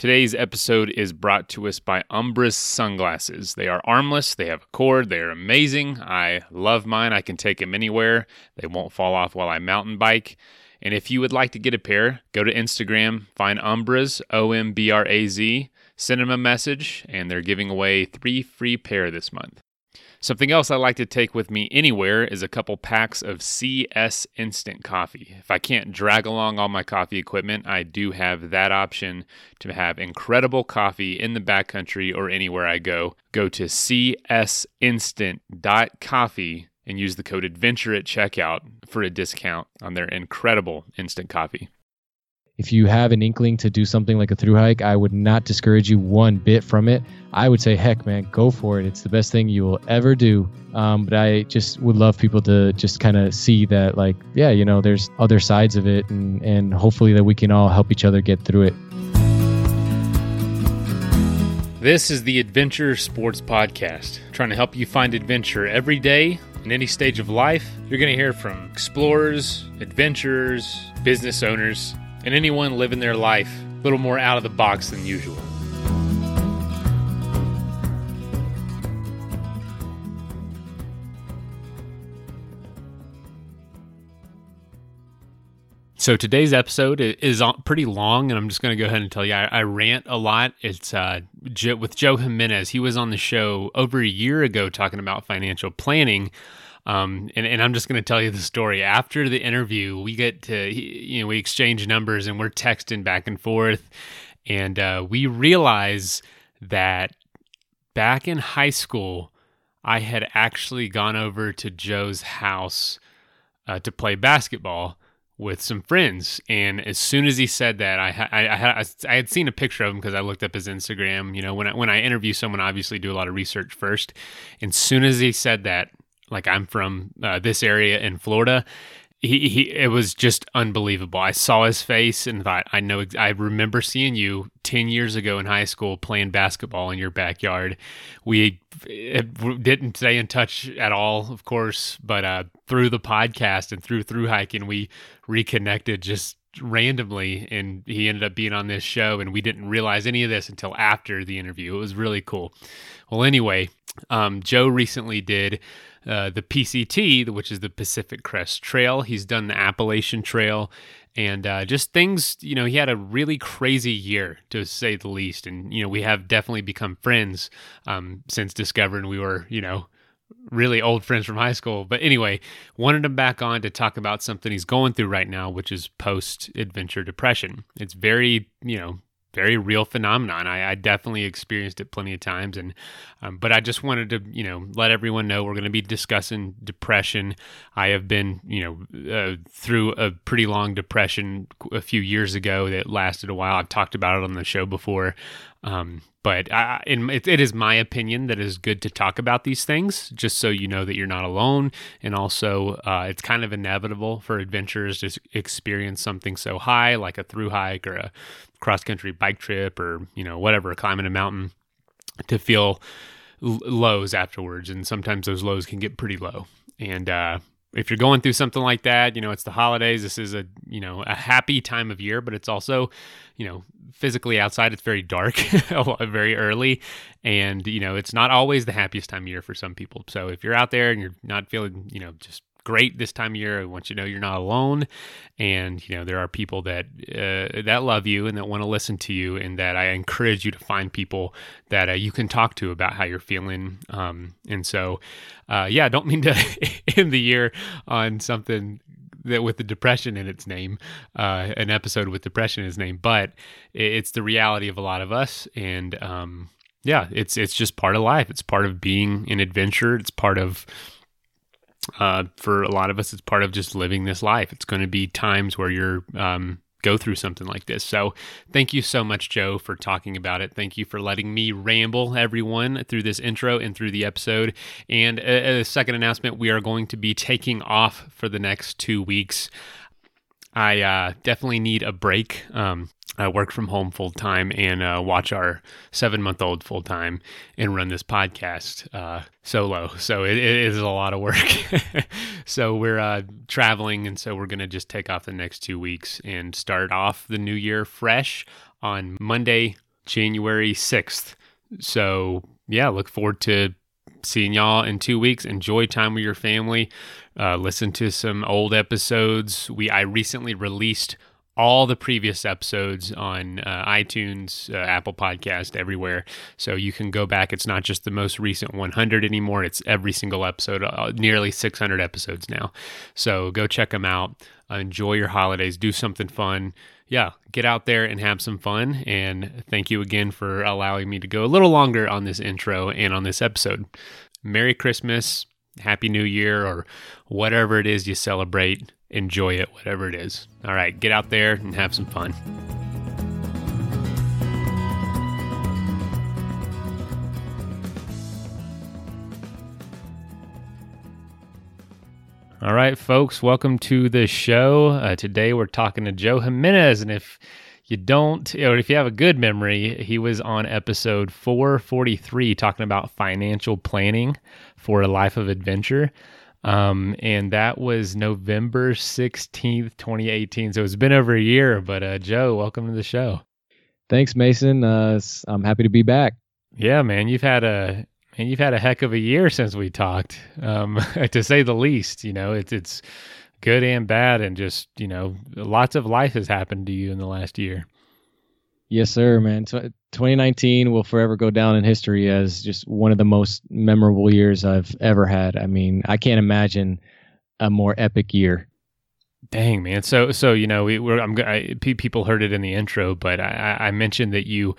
Today's episode is brought to us by Ombraz sunglasses. They are armless, they have a cord, they are amazing. I love mine. I can take them anywhere. They won't fall off while I mountain bike. And if you would like to get a pair, go to Instagram, find Ombraz, O M B R A Z, send them a message, and they're giving away three free pair this month. Something else I like to take with me anywhere is a couple packs of CS instant coffee. If I can't drag along all my coffee equipment, I do have that option to have incredible coffee in the backcountry or anywhere I go. Go to csinstant.coffee and use the code adventure at checkout for a discount on their incredible instant coffee if you have an inkling to do something like a through hike, I would not discourage you one bit from it. I would say, heck, man, go for it. It's the best thing you will ever do. Um, but I just would love people to just kind of see that, like, yeah, you know, there's other sides of it, and and hopefully that we can all help each other get through it. This is the Adventure Sports Podcast, trying to help you find adventure every day in any stage of life. You're going to hear from explorers, adventurers, business owners and anyone living their life a little more out of the box than usual. So today's episode is pretty long, and I'm just going to go ahead and tell you I, I rant a lot. It's uh, with Joe Jimenez. He was on the show over a year ago talking about financial planning. Um, and, and I'm just going to tell you the story. After the interview, we get to, you know, we exchange numbers and we're texting back and forth. And uh, we realize that back in high school, I had actually gone over to Joe's house uh, to play basketball with some friends. And as soon as he said that, I I, I, had, I had seen a picture of him because I looked up his Instagram. You know, when I, when I interview someone, I obviously do a lot of research first. And as soon as he said that, like I'm from uh, this area in Florida. He, he, it was just unbelievable. I saw his face and thought, I know, I remember seeing you 10 years ago in high school playing basketball in your backyard. We didn't stay in touch at all, of course, but uh, through the podcast and through through hiking, we reconnected just randomly and he ended up being on this show and we didn't realize any of this until after the interview. It was really cool. Well, anyway, um, Joe recently did uh, the PCT, which is the Pacific Crest Trail. He's done the Appalachian Trail and uh, just things, you know, he had a really crazy year to say the least. And, you know, we have definitely become friends um, since discovering we were, you know, really old friends from high school. But anyway, wanted him back on to talk about something he's going through right now, which is post adventure depression. It's very, you know, very real phenomenon. I, I, definitely experienced it plenty of times, and um, but I just wanted to you know let everyone know we're going to be discussing depression. I have been you know uh, through a pretty long depression a few years ago that lasted a while. I've talked about it on the show before, um, but I, it, it is my opinion that it is good to talk about these things, just so you know that you're not alone, and also uh, it's kind of inevitable for adventurers to experience something so high, like a through hike or a cross country bike trip or you know whatever climbing a mountain to feel l- lows afterwards. And sometimes those lows can get pretty low. And uh, if you're going through something like that you know it's the holidays. This is a you know a happy time of year but it's also you know physically outside it's very dark very early. And you know it's not always the happiest time of year for some people. So if you're out there and you're not feeling you know just great this time of year. I want you to know you're not alone, and you know there are people that uh, that love you and that want to listen to you, and that I encourage you to find people that uh, you can talk to about how you're feeling. Um, and so, uh, yeah, don't mean to end the year on something that with the depression in its name, uh, an episode with depression in its name, but it's the reality of a lot of us, and um, yeah, it's it's just part of life. It's part of being an adventure. It's part of uh, for a lot of us, it's part of just living this life. It's going to be times where you're um, go through something like this. So, thank you so much, Joe, for talking about it. Thank you for letting me ramble, everyone, through this intro and through the episode. And a, a second announcement: we are going to be taking off for the next two weeks. I uh, definitely need a break. Um, I work from home full time and uh, watch our seven month old full time and run this podcast uh, solo. So it, it is a lot of work. so we're uh, traveling, and so we're going to just take off the next two weeks and start off the new year fresh on Monday, January 6th. So, yeah, look forward to seeing y'all in two weeks. Enjoy time with your family. Uh, listen to some old episodes. We I recently released all the previous episodes on uh, iTunes, uh, Apple Podcast, everywhere. So you can go back. It's not just the most recent 100 anymore. It's every single episode, uh, nearly 600 episodes now. So go check them out. Enjoy your holidays. Do something fun. Yeah, get out there and have some fun. And thank you again for allowing me to go a little longer on this intro and on this episode. Merry Christmas, Happy New Year, or whatever it is you celebrate enjoy it, whatever it is. All right, get out there and have some fun. All right, folks, welcome to the show. Uh, today we're talking to Joe Jimenez, and if you don't, or if you have a good memory, he was on episode 443 talking about financial planning for a life of adventure. Um, and that was November 16th, 2018. So it's been over a year, but uh, Joe, welcome to the show. Thanks, Mason. Uh, I'm happy to be back. Yeah, man, you've had a and you've had a heck of a year since we talked, um, to say the least. You know, it's it's good and bad, and just you know, lots of life has happened to you in the last year. Yes, sir, man. 2019 will forever go down in history as just one of the most memorable years I've ever had. I mean, I can't imagine a more epic year. Dang, man. So, so you know, we were. I'm. I, people heard it in the intro, but I, I mentioned that you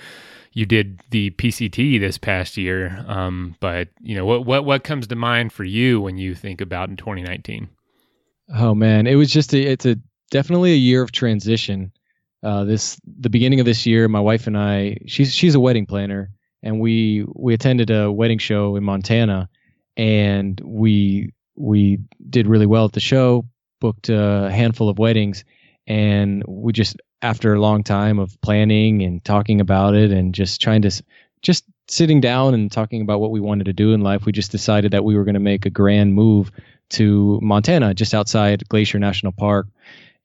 you did the PCT this past year. Um, but you know, what what what comes to mind for you when you think about in 2019? Oh man, it was just a. It's a definitely a year of transition uh, this the beginning of this year, my wife and I, she's she's a wedding planner, and we we attended a wedding show in Montana, and we we did really well at the show, booked a handful of weddings, and we just after a long time of planning and talking about it and just trying to just sitting down and talking about what we wanted to do in life, we just decided that we were going to make a grand move to Montana, just outside Glacier National Park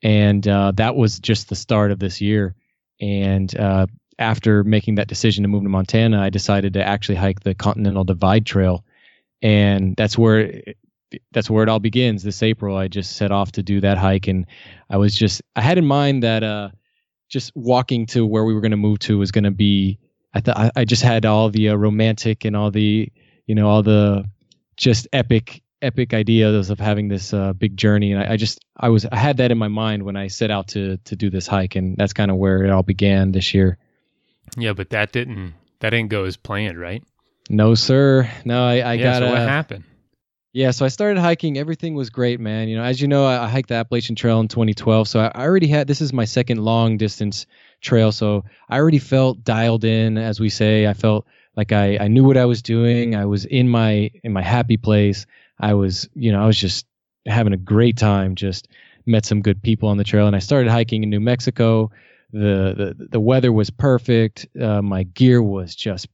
and uh, that was just the start of this year. And uh, after making that decision to move to Montana, I decided to actually hike the Continental Divide Trail, and that's where it, that's where it all begins. This April, I just set off to do that hike, and I was just I had in mind that uh, just walking to where we were going to move to was going to be. I thought I just had all the uh, romantic and all the you know all the just epic epic ideas of having this uh, big journey, and I, I, just I was I had that in my mind when I set out to to do this hike, and that's kind of where it all began this year. Yeah, but that didn't that didn't go as planned, right? No, sir. No, I, I yeah, got. So what happened? Yeah, so I started hiking. Everything was great, man. You know, as you know, I, I hiked the Appalachian Trail in 2012, so I, I already had this is my second long distance trail, so I already felt dialed in, as we say. I felt like I, I knew what I was doing. I was in my in my happy place. I was, you know, I was just having a great time. Just met some good people on the trail, and I started hiking in New Mexico. The the the weather was perfect. Uh, my gear was just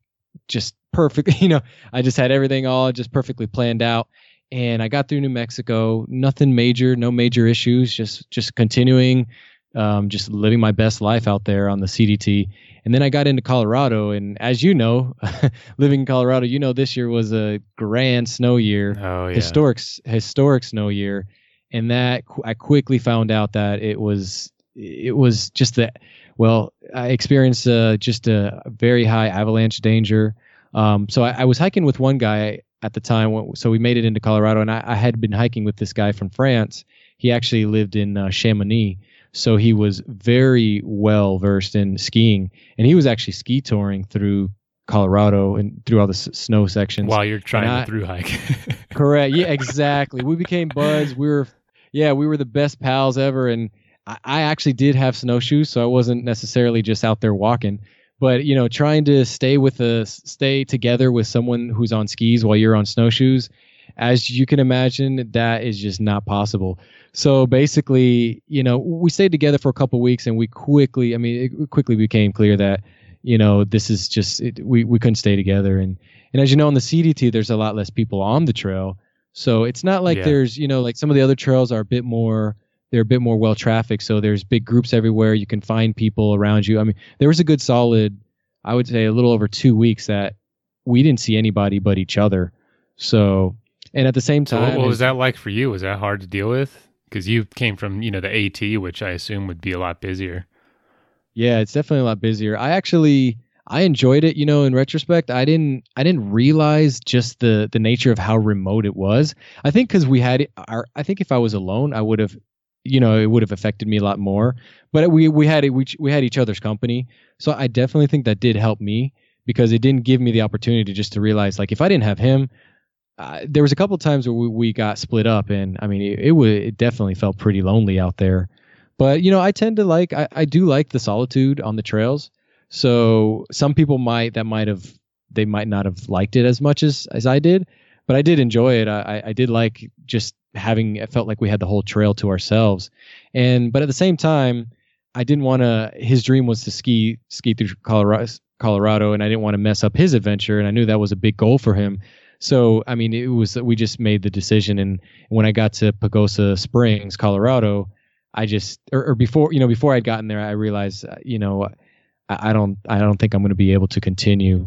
just perfect. You know, I just had everything all just perfectly planned out. And I got through New Mexico, nothing major, no major issues, just just continuing, um, just living my best life out there on the CDT. And then I got into Colorado, and as you know, living in Colorado, you know this year was a grand snow year, oh, yeah. historic historic snow year, and that I quickly found out that it was it was just that. Well, I experienced uh, just a very high avalanche danger. Um, so I, I, was hiking with one guy at the time. So we made it into Colorado, and I, I had been hiking with this guy from France. He actually lived in uh, Chamonix so he was very well versed in skiing, and he was actually ski touring through Colorado and through all the s- snow sections. While you're trying I, to through hike. correct. Yeah, exactly. We became buds. We were, yeah, we were the best pals ever. And I, I actually did have snowshoes, so I wasn't necessarily just out there walking. But you know, trying to stay with a stay together with someone who's on skis while you're on snowshoes, as you can imagine, that is just not possible. So basically, you know, we stayed together for a couple weeks, and we quickly, I mean, it quickly became clear that, you know, this is just it, we we couldn't stay together. And and as you know, on the CDT, there's a lot less people on the trail, so it's not like yeah. there's, you know, like some of the other trails are a bit more they're a bit more well trafficked. So there's big groups everywhere. You can find people around you. I mean, there was a good solid I would say a little over two weeks that we didn't see anybody but each other. So, and at the same time, what, what was that like for you? Was that hard to deal with? Because you came from you know the AT, which I assume would be a lot busier. Yeah, it's definitely a lot busier. I actually I enjoyed it, you know, in retrospect. I didn't I didn't realize just the the nature of how remote it was. I think cuz we had our I think if I was alone, I would have you know, it would have affected me a lot more. But we we had it we, we had each other's company. So I definitely think that did help me because it didn't give me the opportunity just to realize like if I didn't have him uh, there was a couple of times where we, we got split up and I mean it, it it definitely felt pretty lonely out there. But you know, I tend to like I, I do like the solitude on the trails. So some people might that might have they might not have liked it as much as as I did, but I did enjoy it. I- I did like just having it felt like we had the whole trail to ourselves. And but at the same time, I didn't want to his dream was to ski ski through Colorado Colorado and I didn't want to mess up his adventure and I knew that was a big goal for him. So I mean, it was that we just made the decision, and when I got to Pagosa Springs, Colorado, I just or, or before you know before I'd gotten there, I realized uh, you know I, I don't I don't think I'm going to be able to continue.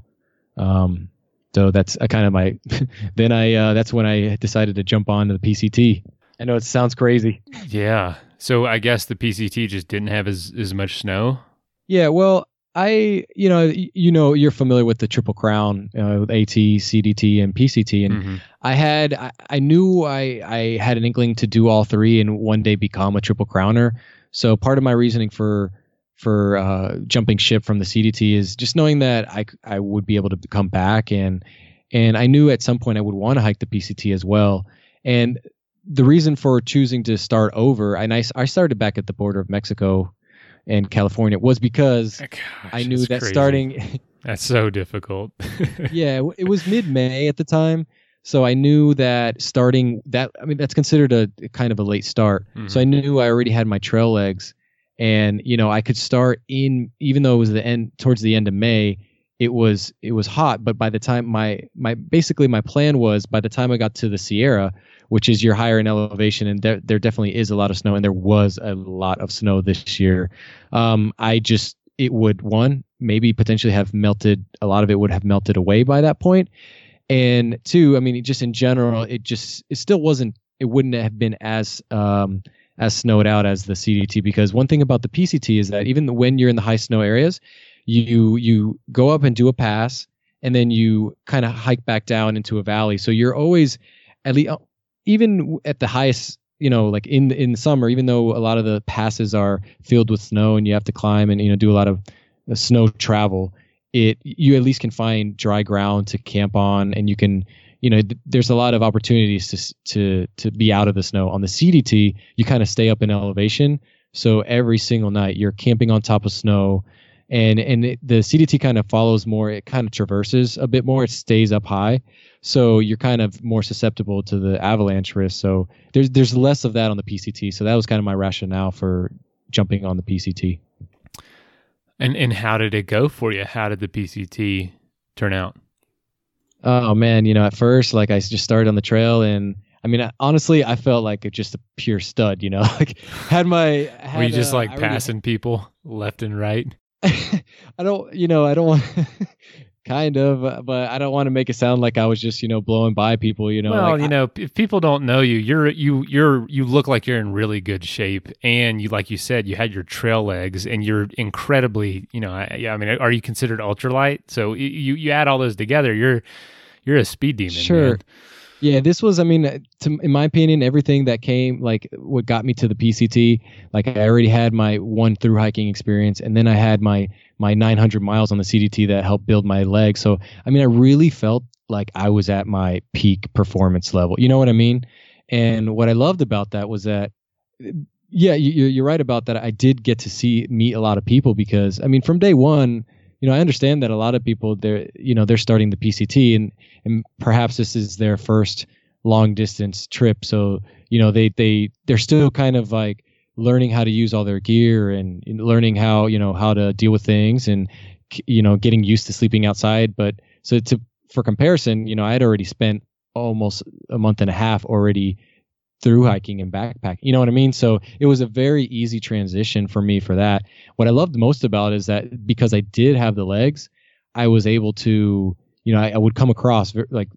Um, so that's a kind of my then I uh, that's when I decided to jump on to the PCT. I know it sounds crazy. Yeah. So I guess the PCT just didn't have as as much snow. Yeah, well, I you know you know you're familiar with the Triple Crown uh, with AT, CDT, and PCT, and Mhm. I had I, I knew I I had an inkling to do all three and one day become a triple crowner. So part of my reasoning for for uh, jumping ship from the CDT is just knowing that I, I would be able to come back and and I knew at some point I would want to hike the PCT as well. And the reason for choosing to start over, and I, I started back at the border of Mexico and California, was because oh, Gosh, I knew that crazy. starting That's so difficult. yeah, it- it was mid May at the time. So I knew that starting that, I mean, that's considered a kind of a late start. So I mm-hmm. knew I already had my trail legs and, you know, I could start in, even though it was the end, towards the end of May, it was, it was hot. But by the time my, my, basically my plan was by the time I got to the Sierra, which is you're higher in elevation and there, there definitely is a lot of snow and there was a lot of snow this year. Um, I just, it would one, maybe potentially have melted, a lot of it would have melted away by that point and two i mean just in general it just it still wasn't it wouldn't have been as um as snowed out as the cdt because one thing about the pct is that even when you're in the high snow areas you you go up and do a pass and then you kind of hike back down into a valley. So you're always at least even at the highest you know like in in summer even though a lot of the passes are filled with snow and you have to climb and you know do a lot of uh, snow travel it you at least can find dry ground to camp on and you can you know th- there's a lot of opportunities to to to be out of the snow. On the CDT you kind of stay up in elevation. So every single night you're camping on top of snow and and it, the CDT kind of follows more it kind of traverses a bit more it stays up high so you're kind of more susceptible to the avalanche risk so there's there's less of that on the PCT so that was kind of my rationale for jumping on the PCT and and how did it go for you? How did the PCT turn out? Oh man, you know, at first, like I just started on the trail, and I mean, I- honestly, I felt like just a pure stud. You know, like had my. Had, Were you just uh, like I passing people left and right? I don't, you know, I don't want. kind of, uh, but I don't want to make it sound like I was just, you know, blowing by people. You know, well, like, you know, if people don't know you, you're you you're you look like you're in really good shape, and you like you said, you had your trail legs, and you're incredibly, you know, I, yeah. I mean, are you considered ultralight? So you you add all those together, you're you're a speed demon. Sure. man. Yeah, this was, I mean, uh, to, in my opinion, everything that came, like what got me to the PCT, like I already had my one through hiking experience, and then I had my my 900 miles on the CDT that helped build my legs. So, I mean, I really felt like I was at my peak performance level. You know what I mean? And what I loved about that was that, yeah, you, you're right about that. I did get to see meet a lot of people because, I mean, from day one, you know, I understand that a lot of people they're, you know, they're starting the PCT and and perhaps this is their first long distance trip. So you know they they they're still kind of like learning how to use all their gear and, learning how you know how to deal with things and you know getting used to sleeping outside. But so to for comparison you know I had already spent almost a month and a half already through hiking and backpacking. You know what i mean? So it was a very easy transition for me for that. What i loved most about is that because i did have the legs I was able to, you know, I, I would come across like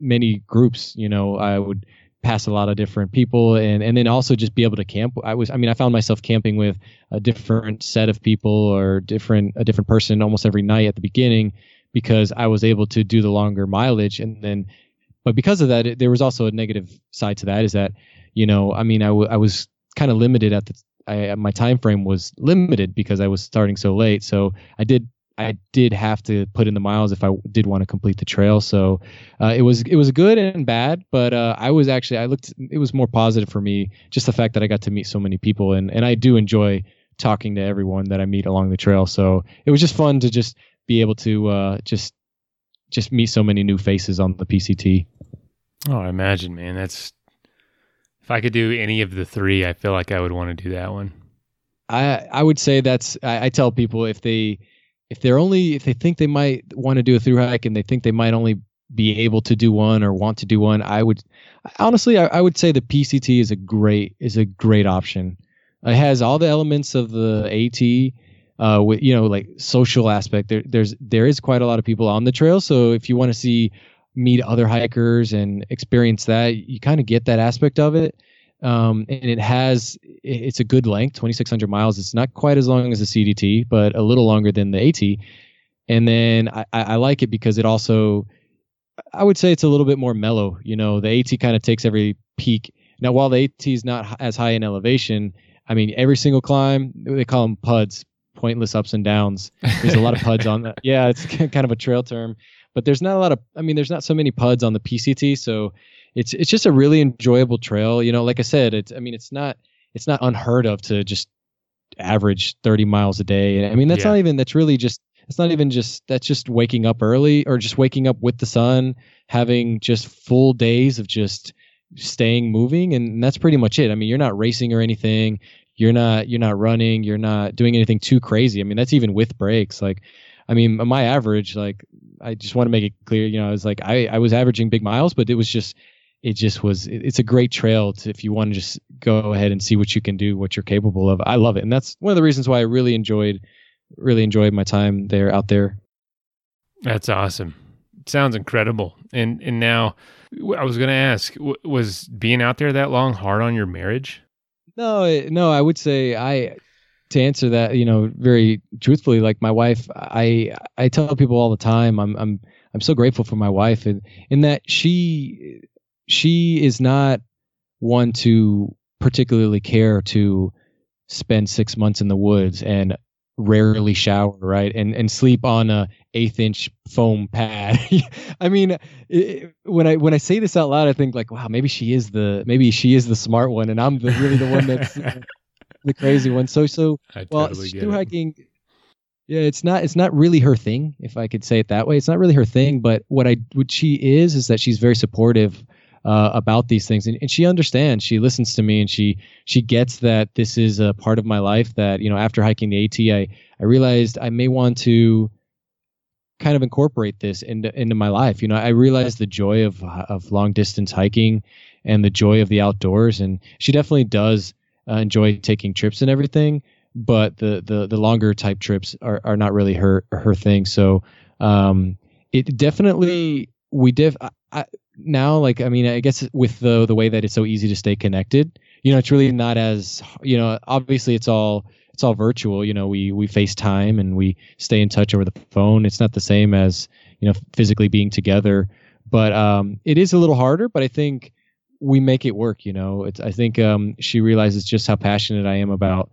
many groups. You know, I would pass a lot of different people and and then also just be able to camp. I was i mean i found myself camping with a different set of people or different a different person almost every night at the beginning because i was able to do the longer mileage and then but because of that it, there was also a negative side to that is that you know i mean I, w- I was kind of limited at the I, my time frame was limited because I was starting so late. So I did I did have to put in the miles if I did want to complete the trail. So uh, it was it was good and bad, but uh, I was actually I looked it was more positive for me just the fact that I got to meet so many people and and I do enjoy talking to everyone that I meet along the trail. So it was just fun to just be able to uh, just just meet so many new faces on the PCT. Oh, I imagine, man. That's if I could do any of the three, I feel like I would want to do that one. I I would say that's I, I tell people if they if they're only if they think they might want to do a through hike and they think they might only be able to do one or want to do one, I would honestly I, I would say the PCT is a great is a great option. It has all the elements of the AT. Uh, with you know like social aspect there there's there is quite a lot of people on the trail so if you want to see meet other hikers and experience that you kind of get that aspect of it. Um, and it has it's a good length 2600 miles. It's not quite as long as the cdt but a little longer than the at and then I, I like it because it also i would say it's a little bit more mellow you know the at kind of takes every peak. Now while the at is not as high in elevation i mean every single climb they call them puds pointless ups and downs. There's a lot of puds on that yeah it's kind of a trail term but there's not a lot of i mean there's not so many puds on the pct so it's it's just a really enjoyable trail. You know, like I said, it's I mean it's not it's not unheard of to just average 30 miles a day. I mean that's yeah. not even that's really just it's not even just that's just waking up early or just waking up with the sun, having just full days of just staying moving and that's pretty much it. I mean, you're not racing or anything. You're not you're not running, you're not doing anything too crazy. I mean, that's even with breaks. Like I mean, my average like I just want to make it clear, you know, I was like I I was averaging big miles, but it was just it just was it's a great trail to, if you want to just go ahead and see what you can do what you're capable of. I love it and that's one of the reasons why i really enjoyed really enjoyed my time there out there. That's awesome. Sounds incredible. And and now i was going to ask was being out there that long hard on your marriage? No no i would say i to answer that you know very truthfully like my wife i i tell people all the time i'm i'm i'm so grateful for my wife and in that she she is not one to particularly care to spend six months in the woods and rarely shower right and and sleep on a eighth inch foam pad. I mean it, when i when i say this out loud i think like wow maybe she is the maybe she is the smart one and i'm the, really the one that's the crazy one. So so I well totally hiking yeah it's not it's not really her thing if i could say it that way. It's not really her thing but what i what she is is that she's very supportive uh, about these things. And, and she understands she listens to me and she she gets that this is a part of my life that you know after hiking the at i i realized i may want to kind of incorporate this into into my life. You know i realized the joy of of long distance hiking and the joy of the outdoors and she definitely does uh, enjoy taking trips and everything but the the the longer type trips are, are not really her her thing. So um it definitely we def I, now like i mean i guess with the the way that it's so easy to stay connected you know it's really not as you know obviously it's all it's all virtual you know we we facetime and we stay in touch over the phone. It's not the same as you know physically being together. But um it is a little harder but i think we make it work you know? It's i think um she realizes just how passionate i am about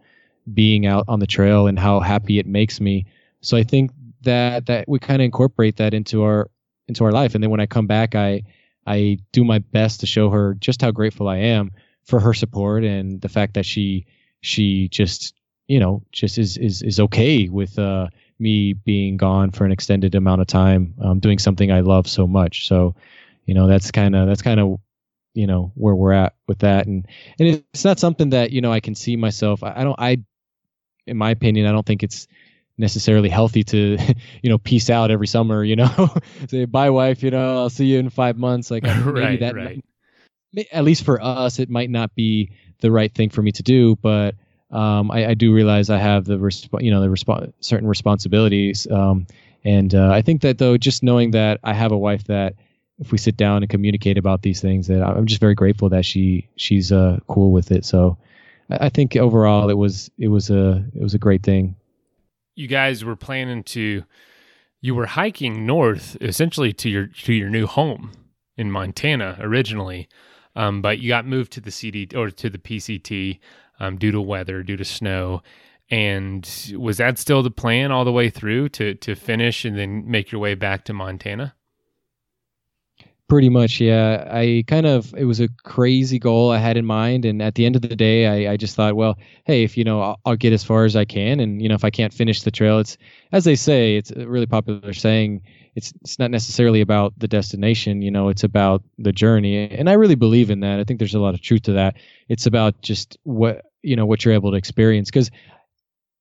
being out on the trail and how happy it makes me. So i think that that we kind of incorporate that into our into our life. And then when i come back i I do my best to show her just how grateful I am for her support and the fact that she she just you know just is is is okay with uh, me being gone for an extended amount of time um, doing something I love so much. So you know that's kind of that's kind of you know where we're at with that and and it's not something that you know I can see myself. I, I don't I in my opinion I don't think it's necessarily healthy to you know peace out every summer you know say bye wife you know i'll see you in five months like maybe right, that right. Might, at least for us it might not be the right thing for me to do but um, I, I, do realize I have the resp- you know the resp- certain responsibilities um, And uh, I think that though, just knowing that I have a wife that if we sit down and communicate about these things, that I'm just very grateful that she she's uh, cool with it. So I think overall it was it was a it was a great thing. You guys were planning to you were hiking north essentially to your to your new home in Montana originally, um, but you got moved to the CD or to the PCT um, due to weather, due to snow. And was that still the plan all the way through to to finish and then make your way back to Montana? Pretty much, yeah. I kind of it was a crazy goal I had in mind, and at the end of the day, I, I just thought, well, hey, if you know, I'll, I'll, get as far as I can, and you know, if I can't finish the trail, it's as they say, it's a really popular saying. It's it's not necessarily about the destination, you know, it's about the journey, and I really believe in that. I think there's a lot of truth to that. It's about just what you know what you're able to experience, because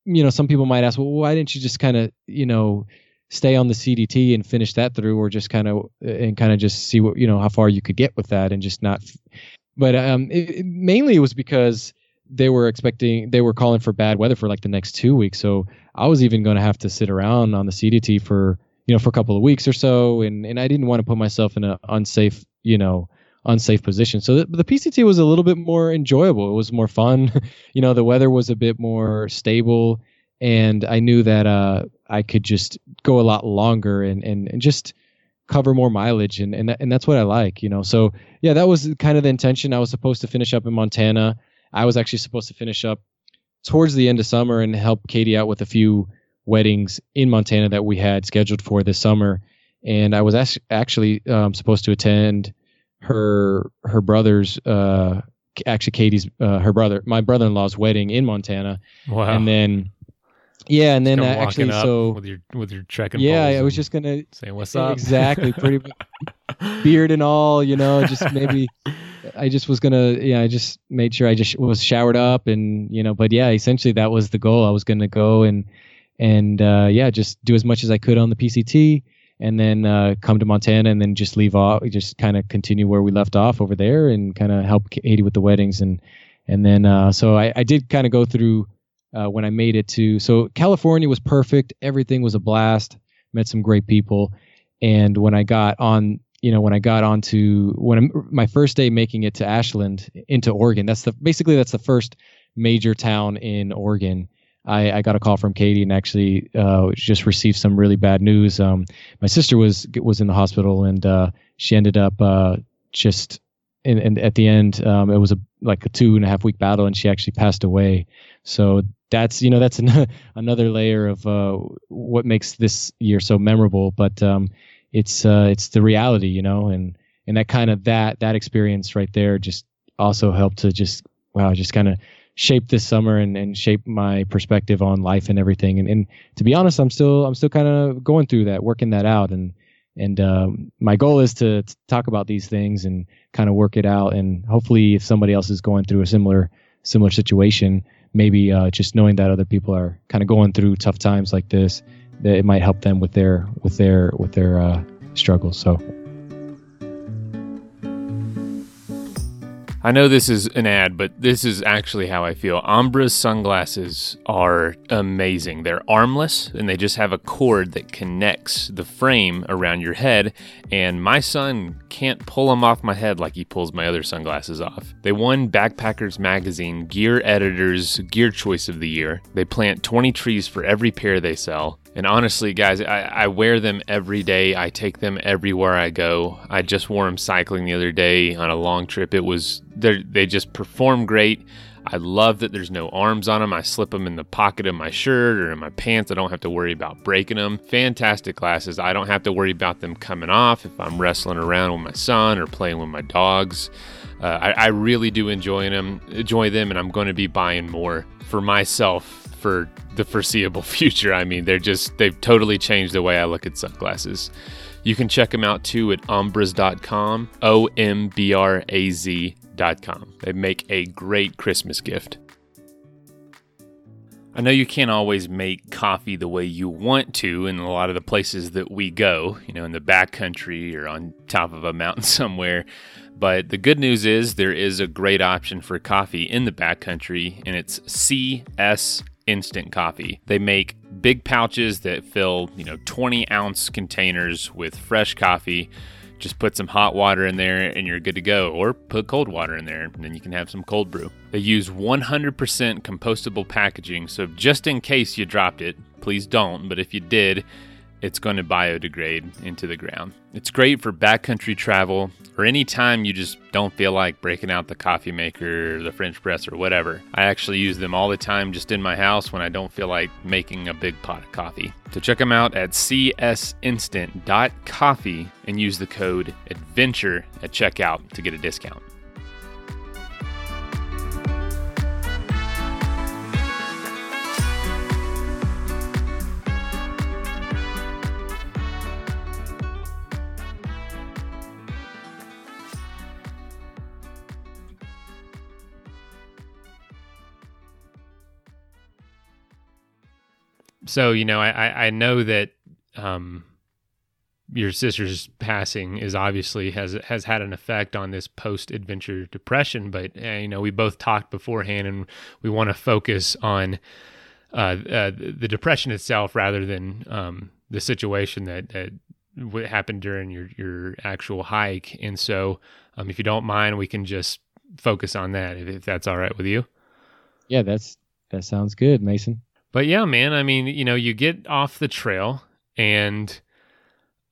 you know, some people might ask, well, why didn't you just kind of you know stay on the CDT and finish that through, or just kind of and kind of just see what you know how far you could get with that, and just not. But um, it, it, mainly it was because they were expecting they were calling for bad weather for like the next two weeks, so I was even going to have to sit around on the CDT for you know for a couple of weeks or so, and and I didn't want to put myself in an unsafe you know unsafe position. So the, the, PCT was a little bit more enjoyable. It was more fun. you know, the weather was a bit more stable and I knew that uh, I could just go a lot longer and, and, and just cover more mileage and, and and that's what I like, you know. So yeah, that was kind of the intention. I was supposed to finish up in Montana. I was actually supposed to finish up towards the end of summer and help Katie out with a few weddings in Montana that we had scheduled for this summer. And I was actually um, supposed to attend her her brother's uh, actually Katie's uh, her brother my brother-in-law's wedding in Montana. Wow. And then yeah, and then uh, actually, so with your with your trekking. Yeah, I was just gonna say what's up. Exactly, pretty beard and all. You know, just maybe. I just was gonna, yeah, I just made sure I just was showered up and you know, but yeah, essentially that was the goal. I was gonna go and and uh, yeah, just do as much as I could on the PCT and then uh, come to Montana and then just leave off, just kind of continue where we left off over there and kind of help Katie with the weddings and and then uh, so I, I did kind of go through uh, when I made it to. So California was perfect. Everything was a blast. Met some great people, and when I got on, you know, when I got onto when I'm, my first day making it to Ashland into Oregon. That's the basically that's the first major town in Oregon. I, I got a call from Katie and actually uh, just received some really bad news. Um, my sister was was in the hospital and uh, she ended up uh, just and, and at the end um, it was a like a two and a half week battle and she actually passed away. So that's you know that's an, another layer of uh, what makes this year so memorable. But um, it's uh, it's the reality, you know, and and that kind of that that experience right there just also helped to just wow, just kind of shape this summer and, and shape my perspective on life and everything. And, and to be honest, I'm still I'm still kind of going through that, working that out. And and um, my goal is to, to talk about these things and kind of work it out. And hopefully, if somebody else is going through a similar similar situation, maybe uh, just knowing that other people are kind of going through tough times like this, that it might help them with their with their with their uh, struggles. So. I know this is an ad, but this is actually how I feel. Ombraz sunglasses are amazing. They're armless and they just have a cord that connects the frame around your head. And my son can't pull them off my head like he pulls my other sunglasses off. They won Backpackers Magazine Gear Editor's Gear Choice of the Year. They plant 20 trees for every pair they sell. And honestly, guys, I, I, wear them every day. I take them everywhere I go. I just wore them cycling the other day on a long trip. It was they just perform great. I love that there's no arms on them. I slip them in the pocket of my shirt or in my pants. I don't have to worry about breaking them. Fantastic glasses. I don't have to worry about them coming off if I'm wrestling around with my son or playing with my dogs. Uh, I, I really do enjoy them, enjoy them, and I'm going to be buying more for myself for the foreseeable future. I mean, they're just, they've totally changed the way I look at sunglasses. You can check them out too at ombraz.com, O M B R A Z.com. They make a great Christmas gift. I know you can't always make coffee the way you want to in a lot of the places that we go, you know, in the backcountry or on top of a mountain somewhere. But the good news is there is a great option for coffee in the backcountry, and it's CS instant coffee. They make big pouches that fill, you know, 20 ounce containers with fresh coffee. Just put some hot water in there and you're good to go, or put cold water in there and then you can have some cold brew. They use 100% compostable packaging, so just in case you dropped it, please don't, but if you did, it's going to biodegrade into the ground. It's great for backcountry travel or any time you just don't feel like breaking out the coffee maker or the French press or whatever. I actually use them all the time just in my house when I don't feel like making a big pot of coffee. So check them out at csinstant.coffee and use the code ADVENTURE at checkout to get a discount. So you know, I I know that um, your sister's passing is obviously has has had an effect on this post adventure depression. But uh, you know, we both talked beforehand, and we want to focus on uh, uh, the depression itself rather than um, the situation that that what happened during your your actual hike. And so, um, if you don't mind, we can just focus on that if, if that's all right with you. Yeah, that's that sounds good, Mason. But yeah, man, I mean, you know, you get off the trail and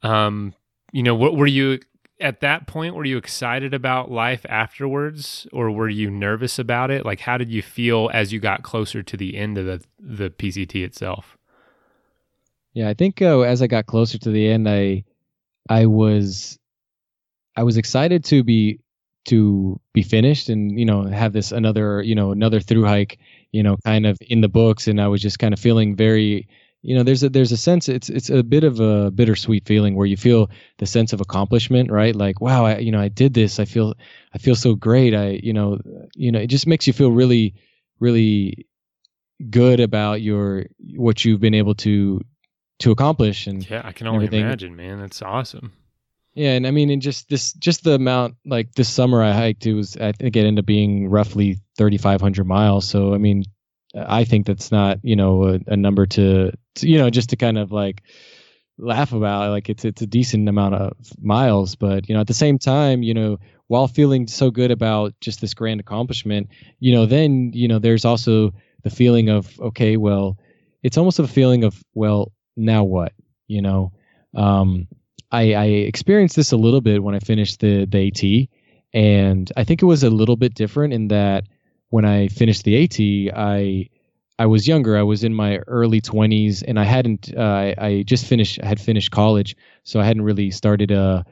um you know, what were you at that point were you excited about life afterwards or were you nervous about it? Like how did you feel as you got closer to the end of the the PCT itself? Yeah, I think uh, as I got closer to the end I I was I was excited to be to be finished and you know have this another you know another through hike you know, kind of in the books, and I was just kind of feeling very, you know, there's a there's a sense it's it's a bit of a bittersweet feeling where you feel the sense of accomplishment, right? Like, wow, I you know I did this. I feel I feel so great. I you know you know it just makes you feel really really good about your what you've been able to to accomplish and yeah i can only imagine man that's awesome yeah, and I mean, and just this, just the amount, like this summer I hiked, it was, I think it ended up being roughly 3,500 miles. So, I mean, I think that's not, you know, a, a number to, to, you know, just to kind of like laugh about. Like it's, it's a decent amount of miles, but you know, at the same time, you know, while feeling so good about just this grand accomplishment, you know, then, you know, there's also the feeling of, okay, well, it's almost a feeling of, well, now what, you know, um, I, I experienced this a little bit when I finished the the AT, and I think it was a little bit different in that when I finished the AT, I I was younger. I was in my early 20s, and I hadn't. Uh, I, I just finished. had finished college, so I hadn't really started uh,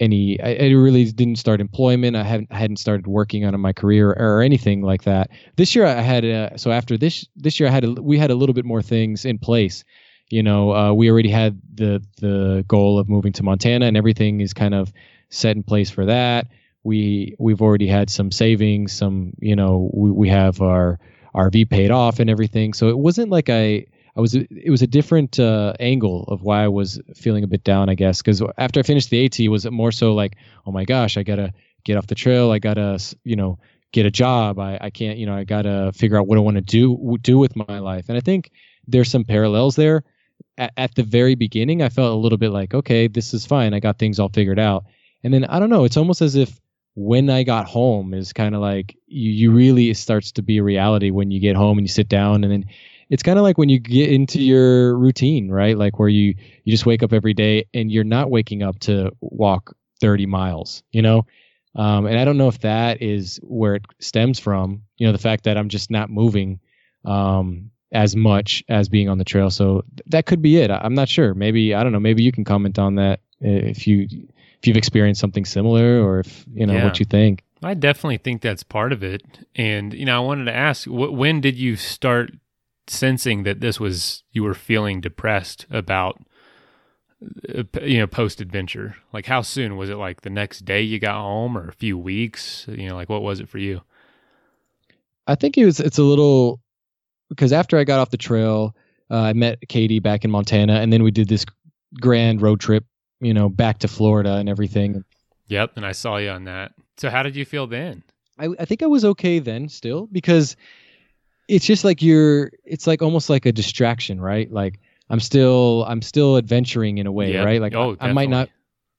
any. I, I, really didn't start employment. I hadn't I hadn't started working on my career or anything like that. This year, I had. Uh, so after this this year, I had. A, we had a little bit more things in place, you know, uh, we already had the the goal of moving to Montana, and everything is kind of set in place for that. We we've already had some savings, some you know, we, we have our RV paid off and everything. So it wasn't like I I was it was a different uh, angle of why I was feeling a bit down, I guess, because after I finished the AT, was more so like, oh my gosh, I gotta get off the trail, I gotta you know get a job, I I can't you know I gotta figure out what I want to do do with my life, and I think there's some parallels there at, at the very beginning, I felt a little bit like, okay, this is fine. I got things all figured out. And then I don't know. It's almost as if when I got home is kind of like you, you really starts to be a reality when you get home and you sit down and then it's kind of like when you get into your routine, right? Like where you you just wake up every day and you're not waking up to walk 30 miles, you know? Um, and I don't know if that is where it stems from, you know, the fact that I'm just not moving. Um, as much as being on the trail. So th- that could be it. I'm not sure. Maybe I don't know. Maybe you can comment on that if you if you've experienced something similar or if you know yeah. what you think. I definitely think that's part of it. And you know, I wanted to ask, wh- when did you start sensing that this was you were feeling depressed about uh, you know post adventure like how soon was it like the next day you got home or a few weeks you know like what was it for you i think it was it's a little because after I got off the trail, uh, I met Katie back in Montana, and then we did this grand road trip, you know, back to Florida and everything. Yep, and I saw you on that. So how did you feel then? I, I think I was okay then still because it's just like you're it's like almost like a distraction right like i'm still i'm still adventuring in a way Yep. right like Oh, I, I might not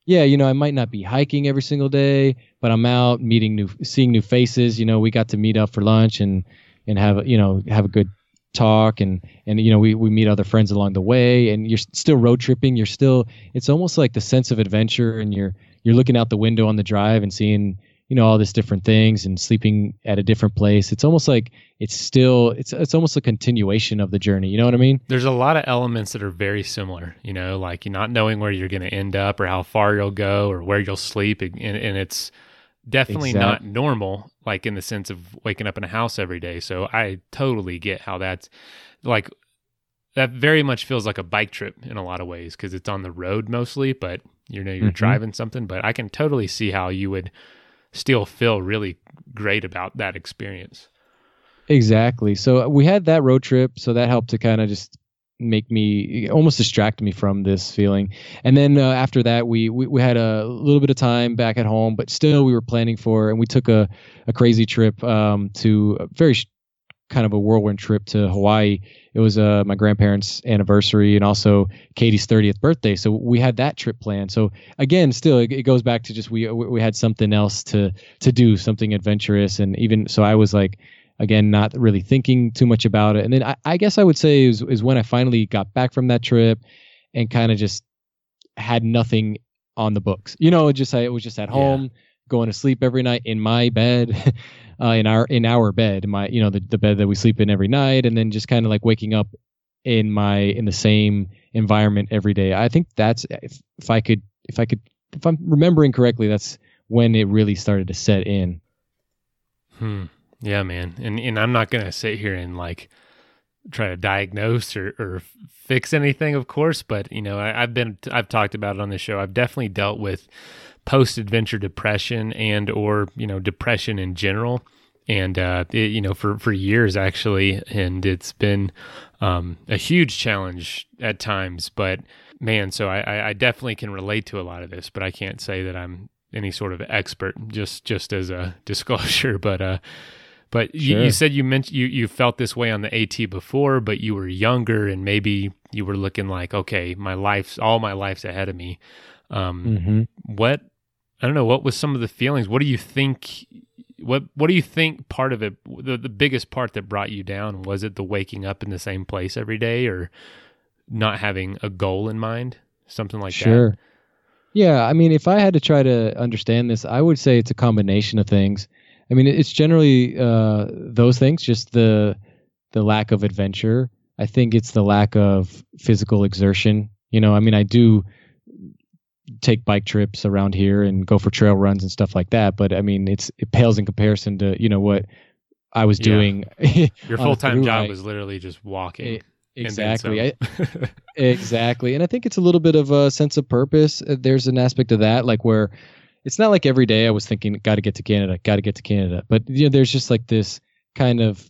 yeah you know i might not be hiking every single day but i'm out meeting new seeing new faces you know we got to meet up for lunch and and have a- you know have a good talk and and you know we, we meet other friends along the way and you're still road tripping. You're still it's almost like the sense of adventure and you're you're looking out the window on the drive and seeing you know all these different things and sleeping at a different place. It's almost like it's still it's it's almost a continuation of the journey. You know what i mean? There's a lot of elements that are very similar, you know, like you're not knowing where you're going to end up or how far you'll go or where you'll sleep. And, and it's definitely not normal, like in the sense of waking up in a house every day. So I totally get how that's like, that very much feels like a bike trip in a lot of ways because it's on the road mostly, but you know, you're Mhm. driving something. But I can totally see how you would still feel really great about that experience. Exactly. So we had that road trip, so that helped to kind of just make me almost distract me from this feeling. And then uh, after that, we, we we had a little bit of time back at home, but still we were planning for, and we took a a crazy trip um, to a very sh- kind of a whirlwind trip to Hawaii. It was uh, my grandparents' anniversary and also Katie's 30th birthday. So we had that trip planned. So again, still it, it goes back to just we we had something else to to do, something adventurous, and even so I was like again not really thinking too much about it and then i, I guess i would say is, is when i finally got back from that trip and kind of just had nothing on the books you know just i was just at Yeah. home going to sleep every night in my bed uh, in our in our bed my you know the, the bed that we sleep in every night and then just kind of like waking up in my in the same environment every day i think that's if, if i could if i could if i'm remembering correctly that's when it really started to set in Hmm. Yeah, man. And and I'm not gonna sit here and like try to diagnose or, or fix anything, of course. But you know, I, I've been I've talked about it on the show. I've definitely dealt with post adventure depression and or you know depression in general. And uh, it, you know, for for years actually, and it's been um, a huge challenge at times. But man, so I, I- I definitely can relate to a lot of this, but I can't say that I'm any sort of expert. Just just as a disclosure, but uh, but you, you said you meant you you felt this way on the AT before, but you were younger and maybe you were looking like, okay, my life's all my life's ahead of me. Um, mm-hmm. what I don't know. What was some of the feelings? What do you think? What What do you think part of it? The the biggest part that brought you down was it the waking up in the same place every day, or not having a goal in mind, something like that. sure. Yeah, I mean, if I had to try to understand this, I would say it's a combination of things. I mean, it's generally uh, those things, just the the lack of adventure. I think it's the lack of physical exertion. You know, I mean, I do take bike trips around here and go for trail runs and stuff like that, but I mean, it's it pales in comparison to you know what I was doing. that? Your full time job was literally just walking. Eh, and then exactly. I. Exactly. And I think it's a little bit of a sense of purpose. Uh, There's an aspect of that, like where it's not like every day I was thinking, got to get to Canada, got to get to Canada. But, you know, there's just like this kind of,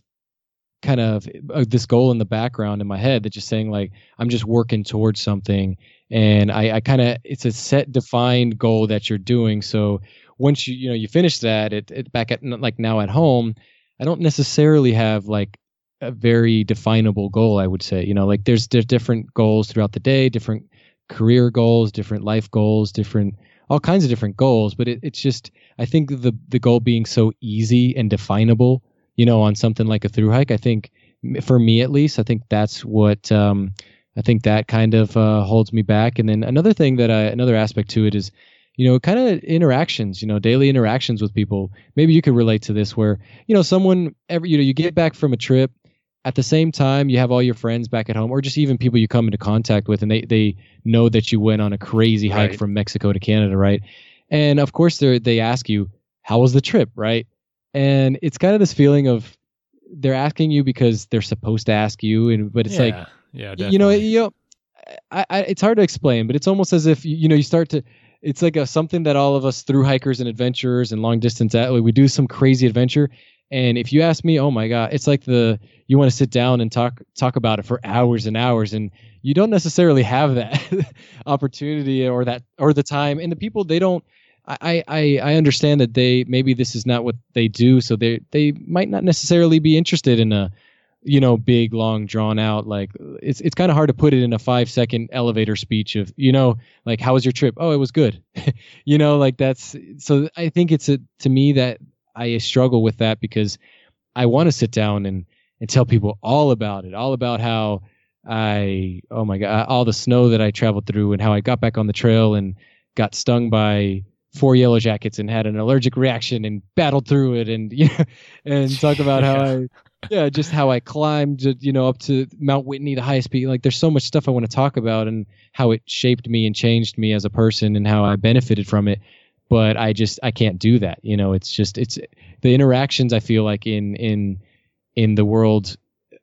kind of uh, this goal in the background in my head that just saying, like, I'm just working towards something. And I, I kind of, it's a set defined goal that you're doing. So once you, you know, you finish that, it, it back at, like now at home, I don't necessarily have like a very definable goal i would say you know like there's there's different goals throughout the day different career goals different life goals different all kinds of different goals but it, it's just i think the the goal being so easy and definable you know on something like a through hike i think for me at least i think that's what um i think that kind of uh, holds me back. And then another thing that i another aspect to it is you know kind of interactions you know daily interactions with people. Maybe you could relate to this where you know someone every you know you get back from a trip at the same time you have all your friends back at home or just even people you come into contact with and they they know that you went on a crazy hike Right. from Mexico to Canada right and of course they they ask you how was the trip right and it's kind of this feeling of they're asking you because they're supposed to ask you and but it's yeah, like yeah, you know definitely. you know I, I it's hard to explain but it's almost as if you know you start to it's like a something that all of us through hikers and adventurers and long distance we do some crazy adventure. And if you ask me oh my god it's like the you want to sit down and talk talk about it for hours and hours and you don't necessarily have that opportunity or that or the time. And the people they don't I, I I understand that they maybe this is not what they do, so they they might not necessarily be interested in a you know, big, long, drawn out. Like it's it's kind of hard to put it in a five second elevator speech of, you know, like how was your trip? Oh, it was good. you know, like that's so. I think it's a to me that I struggle with that because I want to sit down and and tell people all about it, all about how I oh my god, all the snow that I traveled through and how I got back on the trail and got stung by four yellow jackets and had an allergic reaction and battled through it and you know, and talk about how I yeah, just how I climbed, you know, up to Mount Whitney, the highest peak. Like, there's so much stuff I want to talk about, and how it shaped me and changed me as a person, and how I benefited from it. But I just I can't do that. You know, it's just it's the interactions I feel like in in in the world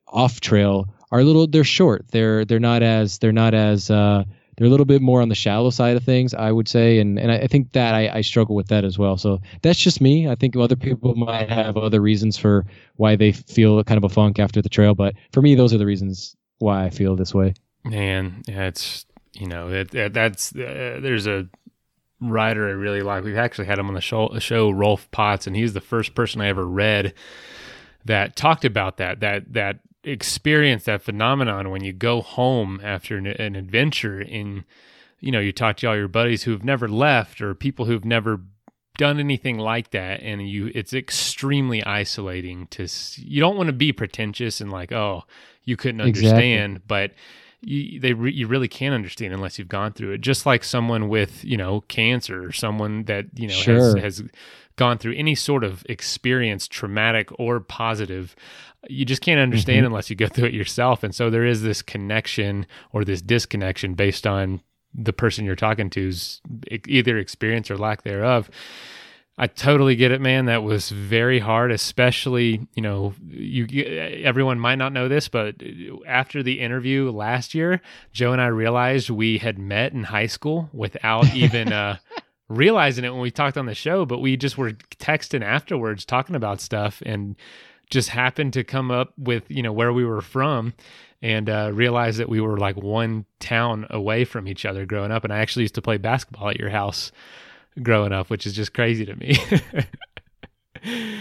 off trail are a little they're short. They're they're not as they're not as uh, they're a little bit more on the shallow side of things, I would say, and and I, think that I, I struggle with that as well. So that's just me. I think other people might have other reasons for why they feel kind of a funk after the trail, but for me, those are the reasons why I feel this way. Man, it's you know that, that's uh, there's a writer I really like. We've actually had him on the show, show Rolf Potts, and he's the first person I ever read that talked about that that that experience that phenomenon when you go home after an, an adventure and you know you talk to all your buddies who've never left or people who've never done anything like that and you it's extremely isolating to you don't want to be pretentious and like oh you couldn't understand exactly. but you, they re, you really can't understand unless you've gone through it just like someone with you know cancer or someone that you know sure. has, has gone through any sort of experience traumatic or positive you just can't understand mm-hmm. unless you go through it yourself. And so there is this connection or this disconnection based on the person you're talking to's either experience or lack thereof. I totally get it, man. That was very hard, especially, you know, you everyone might not know this, but after the interview last year, Joe and I realized we had met in high school without even uh, realizing it when we talked on the show, but we just were texting afterwards talking about stuff and just happened to come up with you know where we were from and uh, realized that we were like one town away from each other growing up. And i actually used to play basketball at your house growing up which is just crazy to me.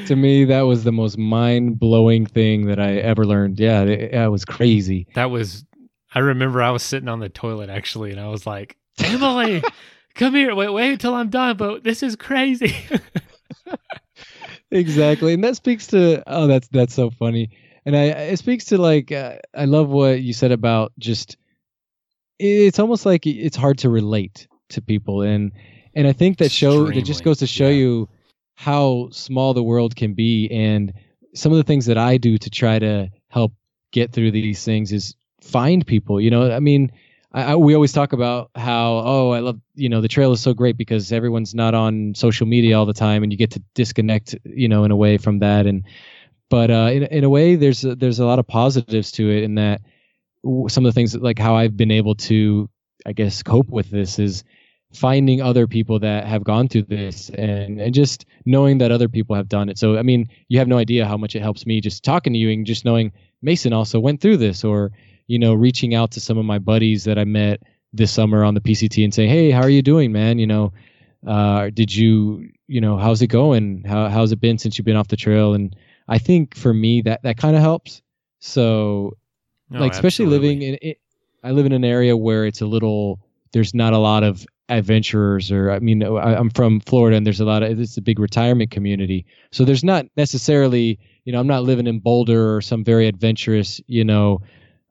To me that was the most mind-blowing thing that i ever learned. Yeah it, it was crazy. That was i remember i was sitting on the toilet actually and i was like emily come here. Wait wait until i'm done but this is crazy exactly and that speaks to oh that's that's so funny and i it speaks to like uh, i love what you said about just it's almost like it's hard to relate to people and and i think that show it just goes to show yeah. you how small the world can be and some of the things that i do to try to help get through these things is find people you know i mean I, we always talk about how oh I love you know the trail is so great because everyone's not on social media all the time and you get to disconnect you know in a way from that and but uh, in in a way there's a, there's a lot of positives to it in that some of the things like how I've been able to I guess cope with this is finding other people that have gone through this and and just knowing that other people have done it. So I mean, you have no idea how much it helps me just talking to you and just knowing Mason also went through this or you know, reaching out to some of my buddies that I met this summer on the PCT and say, "Hey, how are you doing, man? You know, uh, did you, you know, how's it going? How how's it been since you've been off the trail?" And I think for me that that kind of helps. So, no, like, especially absolutely. living in it, I live in an area where it's a little, there's not a lot of adventurers or I mean I, am from Florida and there's a lot of it's a big retirement community. So there's not necessarily, you know, I'm not living in Boulder or some very adventurous, you know,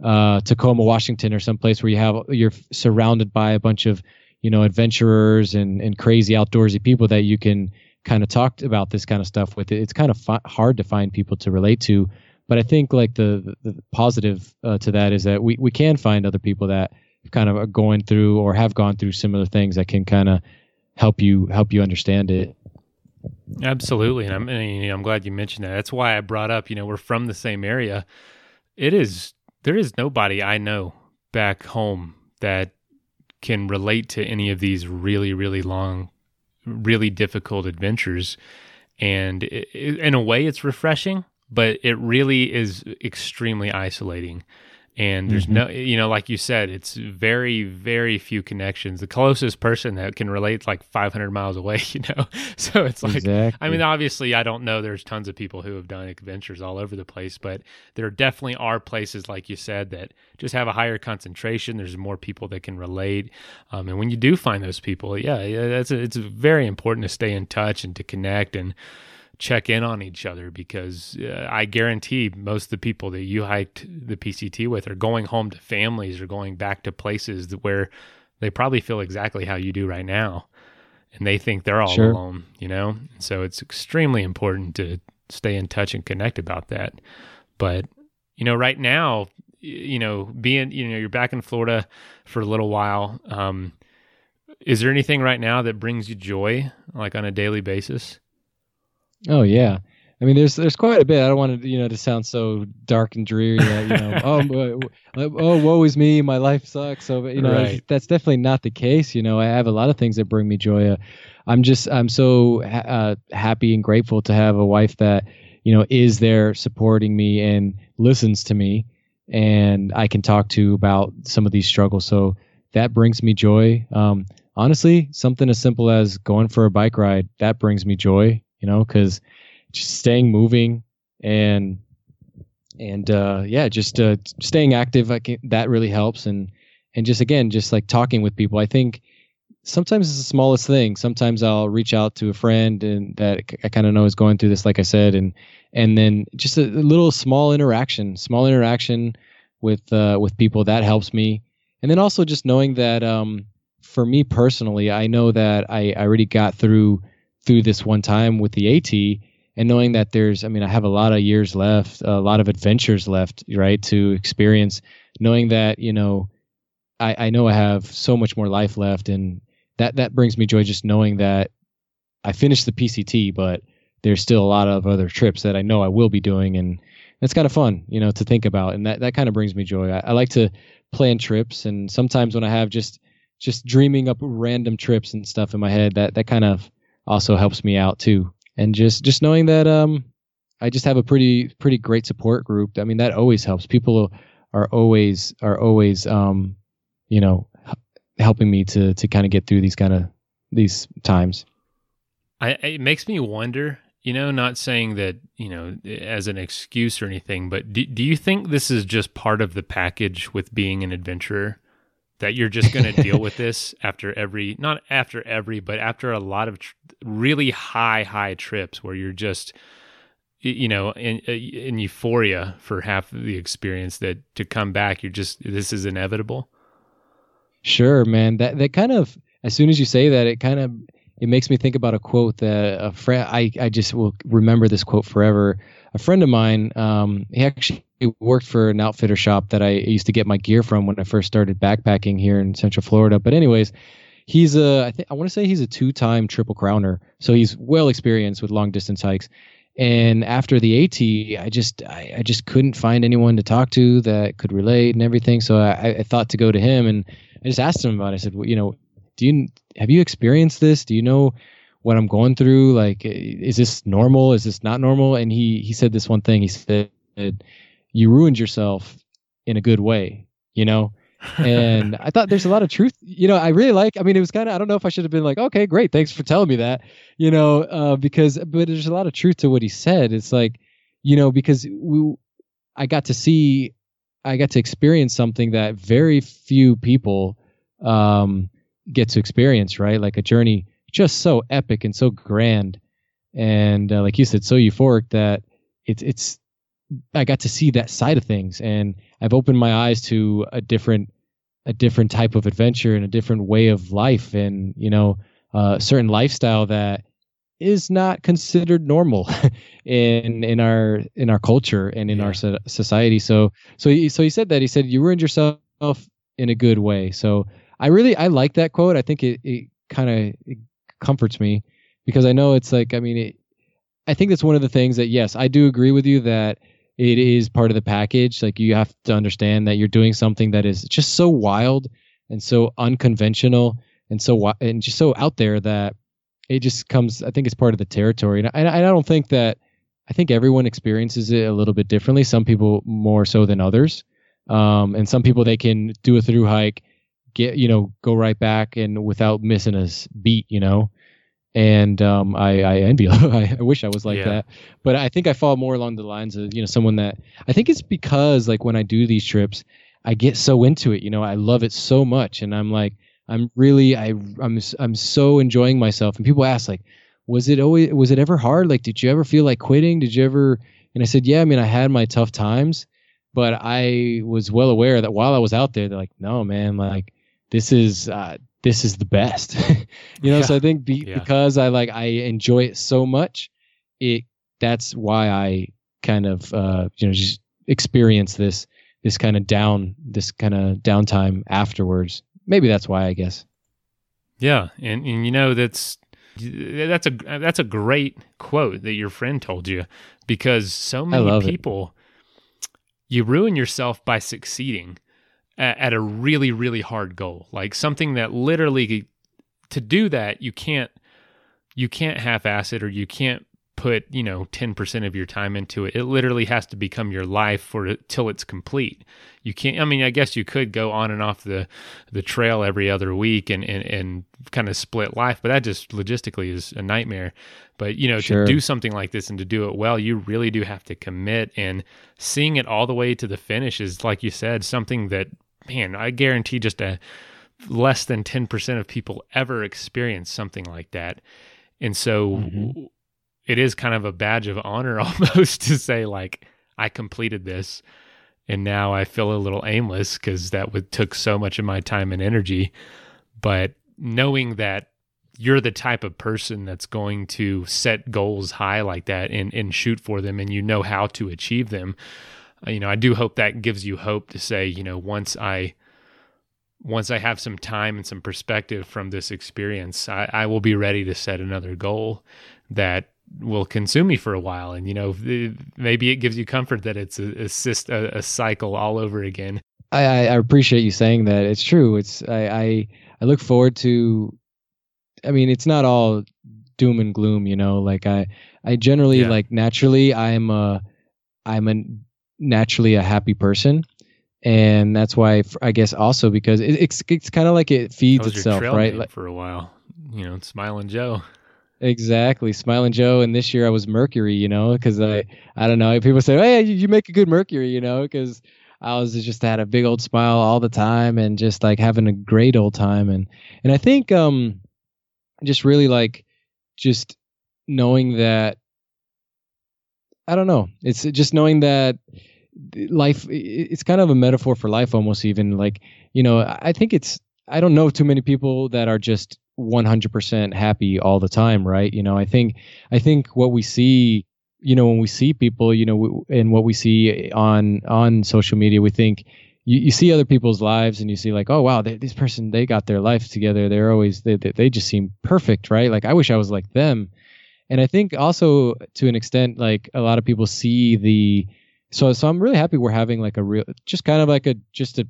uh, Tacoma, Washington, or someplace where you have you're surrounded by a bunch of you know adventurers and and crazy outdoorsy people that you can kind of talk about this kind of stuff with. It's kind of fi- hard to find people to relate to, but I think like the the, positive uh, to that is that we we can find other people that kind of are going through or have gone through similar things that can kind of help you help you understand it. Absolutely, and I'm I'm glad you mentioned that. That's why I brought up. You know, we're from the same area. It is there is nobody I know back home that can relate to any of these really, really long, really difficult adventures. And it, in a way, it's refreshing, but it really is extremely isolating. And there's mm-hmm. no you know like you said it's very very few connections. The closest person that can relate is like 500 miles away you know? So it's like exactly. i mean obviously i don't know. There's tons of people who have done adventures all over the place but there definitely are places like you said that just have a higher concentration. There's more people that can relate. Um, and when you do find those people yeah, yeah that's a, it's very important to stay in touch and to connect and check in on each other because uh, I guarantee most of the people that you hiked the PCT with are going home to families or going back to places where they probably feel exactly how you do right now. And they think they're all sure. alone, you know? So it's extremely important to stay in touch and connect about that. But, you know, right now, you know, being, you know, you're back in Florida for a little while. Um, is there anything right now that brings you joy, like on a daily basis? Oh yeah. I mean, there's there's quite a bit. I don't want to you know to sound so dark and dreary that you know oh oh woe is me, my life sucks. So you know right. that's definitely not the case. You know, I have a lot of things that bring me joy. Uh, I'm just I'm so uh, happy and grateful to have a wife that you know is there supporting me and listens to me, and I can talk to about some of these struggles. So that brings me joy. Um, honestly, something as simple as going for a bike ride that brings me joy you know, because just staying moving and and uh, yeah, just uh, staying active, I can, that really helps. And and just again, just like talking with people, I think sometimes it's the smallest thing. Sometimes I'll reach out to a friend and that I kind of know is going through this, like I said, and and then just a, a little small interaction, small interaction with uh, with people that helps me. And then also just knowing that um, for me personally, I know that I, I already got through through this one time with the AT and knowing that there's i mean i have a lot of years left a lot of adventures left right to experience knowing that you know i i know i have so much more life left and that that brings me joy just knowing that i finished the pct but there's still a lot of other trips that i know i will be doing and it's kind of fun you know to think about and that that kind of brings me joy. I, I like to plan trips and sometimes when i have just just dreaming up random trips and stuff in my head that that kind of also helps me out too. And just just knowing that um I just have a pretty pretty great support group. I mean that always helps. People are always are always um you know helping me to to kind of get through these kind of these times. I it makes me wonder, you know, not saying that, you know, as an excuse or anything, but do, do you think this is just part of the package with being an adventurer? that you're just going to deal with this after every not after every but after a lot of tr- really high high trips where you're just you know in in euphoria for half of the experience that to come back you're just this is inevitable? Sure man. That that kind of as soon as you say that it kind of it makes me think about a quote that a friend I, I just will remember this quote forever. A friend of mine um, he actually worked for an outfitter shop that I used to get my gear from when I first started backpacking here in Central Florida. But anyways, he's a I think I want to say he's a two-time triple crowner, so he's well experienced with long distance hikes. And after the AT, I just I, I just couldn't find anyone to talk to that could relate and everything. So I, I thought to go to him, and I just asked him about. it. I said, well, you know, do you have you experienced this? Do you know what I'm going through? Like, is this normal? Is this not normal? And he he said this one thing. He said you ruined yourself in a good way, you know? And I thought there's a lot of truth. You know, I really like. I mean, it was kind of. I don't know if I should have been like, okay, great, thanks for telling me that. You know, uh, because but there's a lot of truth to what he said. It's like, you know, because we, I got to see, I got to experience something that very few people um, get to experience. Right, like a journey just so epic and so grand, and uh, like you said, so euphoric that it's it's I got to see that side of things, and I've opened my eyes to a different a different type of adventure and a different way of life, and you know, a certain lifestyle that is not considered normal in in our in our culture and in yeah. our so- society. So so he, so he said that he said you ruined yourself in a good way. So I really I like that quote. I think it it kind of comforts me because I know it's like I mean it, I think that's one of the things that yes I do agree with you that it is part of the package. Like you have to understand that you're doing something that is just so wild and so unconventional and so and just so out there that it just comes. I think it's part of the territory, and I, I don't think that. I think everyone experiences it a little bit differently. Some people more so than others, Um, and some people they can do a through hike, get you know go right back and without missing a beat, you know. And um, I, I envy. I, wish I was like yeah. that, but I think I fall more along the lines of you know someone that I think it's because like when I do these trips, I get so into it. You know, I love it so much, and I'm like, I'm really, I, I'm, I'm so enjoying myself. And people ask like, was it always, was it ever hard? Like, did you ever feel like quitting? Did you ever? And I said, yeah. I mean, I had my tough times, but I was well aware that while I was out there, they're like, no, man, like this is, uh, this is the best. you know, yeah. so I think be, yeah. because I like, I enjoy it so much, it, that's why I kind of, uh, you know, just experience this this kind of down this kind of downtime afterwards. Maybe that's why I guess. Yeah, and and you know that's that's a that's a great quote that your friend told you because so many people it. you ruin yourself by succeeding at, a really really hard goal. Like something that literally to do that you can't you can't half-ass it or you can't put you know 10% of your time into it. It literally has to become your life for it till it's complete. You can't i mean i guess you could go on and off the the trail every other week and and, and kind of split life but that just logistically is a nightmare. But you know sure. to do something like this and to do it well you really do have to commit and seeing it all the way to the finish is like you said something that man i guarantee just a less than 10% of people ever experience something like that and so mm-hmm it is kind of a badge of honor almost to say like I completed this and now I feel a little aimless because that would took so much of my time and energy. But knowing that you're the type of person that's going to set goals high like that and, and shoot for them and you know how to achieve them, Uh, you know, I do hope that gives you hope to say, you know, once I once I have some time and some perspective from this experience, I, I will be ready to set another goal that will consume me for a while. And you know maybe it gives you comfort that it's a, a, a cycle all over again. I, I appreciate you saying that. It's true. It's I, I i look forward to i mean it's not all doom and gloom you know like i i generally yeah. like naturally i'm a i'm a naturally a happy person. And that's why i guess also because it, it's it's kind of like it feeds itself right? like, for a while. You know smiling joe. Exactly, Smiling Joe, and this year I was Mercury, you know, because I I don't know. People say, "Hey, you make a good Mercury," you know, because I was just had a big old smile all the time and just like having a great old time, and and I think um, just really like just knowing that I don't know. It's just knowing that life. It's kind of a metaphor for life, almost even like you know. I think it's. I don't know too many people that are just 100% happy all the time right you know i think i think what we see you know when we see people you know and what we see on on social media we think you, you see other people's lives and you see like oh wow they, this person they got their life together they're always they, they just seem perfect right like i wish i was like them and i think also to an extent like a lot of people see the so so i'm really happy we're having like a real just kind of like a just a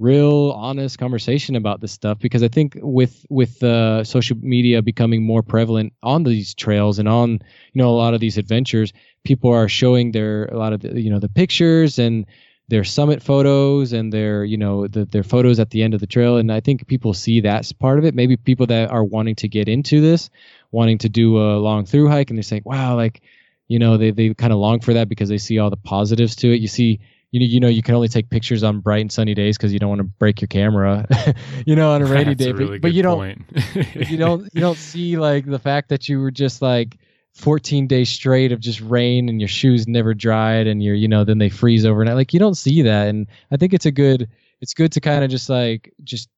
real honest conversation about this stuff because I think with with uh, social media becoming more prevalent on these trails and on you know a lot of these adventures, people are showing their a lot of the, you know the pictures and their summit photos and their you know the, their photos at the end of the trail and I think people see that's part of it. Maybe people that are wanting to get into this, wanting to do a long through hike and they're saying, wow, like you know they they kind of long for that because they see all the positives to it. You see you you know you can only take pictures on bright and sunny days because you don't want to break your camera, you know, on a rainy day. A really but, but you don't you don't you don't see like the fact that you were just like 14 days straight of just rain and your shoes never dried and you're you know then they freeze overnight. Like you don't see that, and I think it's a good it's good to kind of just like just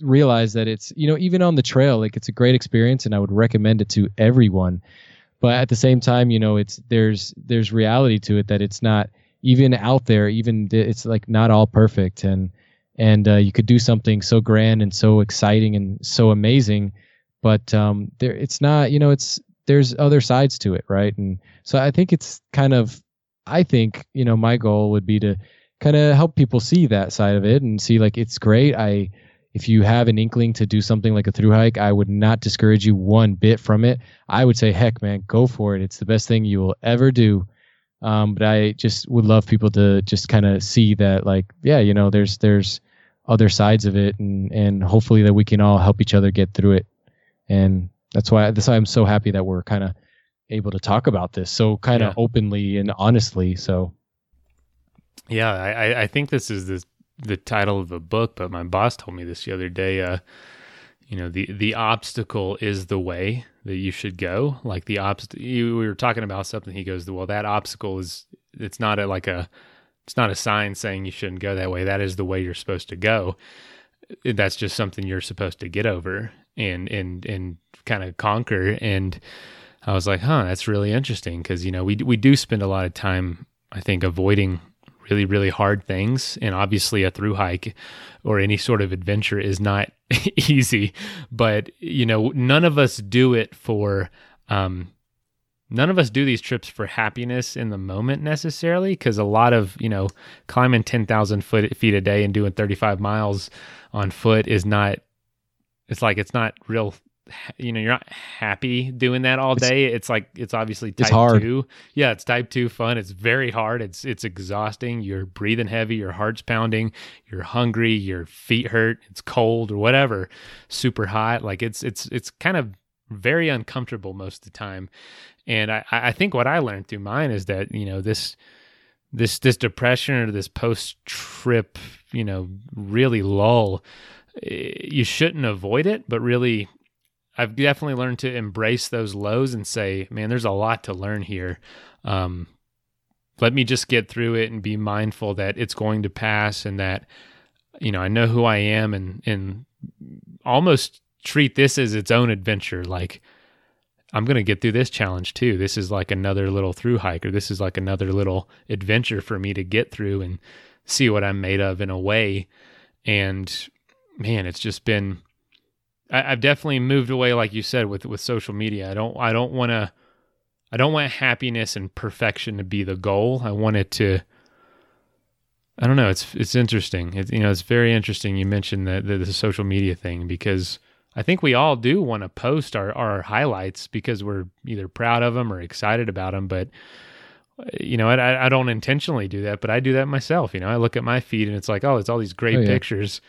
realize that it's you know even on the trail like it's a great experience and I would recommend it to everyone. But at the same time, you know, it's there's there's reality to it that it's not even out there, even it's like not all perfect, and and uh, you could do something so grand and so exciting and so amazing, but um, there it's not. You know, it's there's other sides to it, right? And so I think it's kind of, I think you know, my goal would be to kind of help people see that side of it and see like it's great. I if you have an inkling to do something like a through hike, I would not discourage you one bit from it. I would say, heck, man, go for it. It's the best thing you will ever do Um, but I just would love people to just kind of see that, like, yeah, you know, there's there's other sides of it, and and hopefully that we can all help each other get through it. And that's why that's why I'm so happy that we're kind of able to talk about this so kind of yeah. openly and honestly. So, yeah, I I think this is the the title of the book, but my boss told me this the other day. Uh, you know the the obstacle is the way that you should go like the obstacle we were talking about something he goes well that obstacle is it's not a like a it's not a sign saying you shouldn't go that way that is the way you're supposed to go that's just something you're supposed to get over and and and kind of conquer. And i was like huh that's really interesting. Because you know we we do spend a lot of time i think avoiding really really hard things. And obviously a through hike or any sort of adventure is not easy. But you know none of us do it for um none of us do these trips for happiness in the moment necessarily. Because a lot of you know climbing 10,000 foot feet a day and doing 35 miles on foot is not it's like it's not real you know you're not happy doing that all day. It's, it's like it's obviously type it's 2 yeah it's type 2 fun. It's very hard. It's it's exhausting. You're breathing heavy. Your heart's pounding. You're hungry. Your feet hurt. It's cold or whatever. Super hot. Like it's it's it's kind of very uncomfortable most of the time. And i i think what i learned through mine is that you know this this this depression or this post trip you know really lull eh, you shouldn't avoid it but really I've definitely learned to embrace those lows and say, man, there's a lot to learn here. Um, let me just get through it and be mindful that it's going to pass and that, you know, I know who I am and, and almost treat this as its own adventure. Like, I'm going to get through this challenge too. This is like another little through hike, or this is like another little adventure for me to get through and see what I'm made of in a way. And man, it's just been I, have definitely moved away, like you said, with with social media. I don't I don't want to I don't want happiness and perfection to be the goal. I want it to. I don't know. It's it's interesting. It, you know, it's very interesting. You mentioned the, the, the social media thing because I think we all do want to post our our highlights because we're either proud of them or excited about them. But uh, you know, I I don't intentionally do that, but I do that myself. You know, I look at my feed and it's like, oh, it's all these great oh, yeah. pictures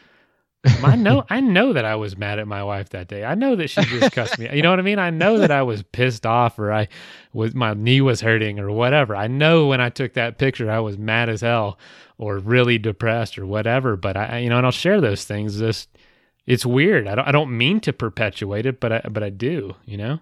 I know I know that I was mad at my wife that day. I know that she just cussed me. You know what I mean? I know that I was pissed off or I was my knee was hurting or whatever. I know when I took that picture I was mad as hell or really depressed or whatever, but I you know, and I'll share those things just it's weird. I don't I don't mean to perpetuate it, but I but I do, you know?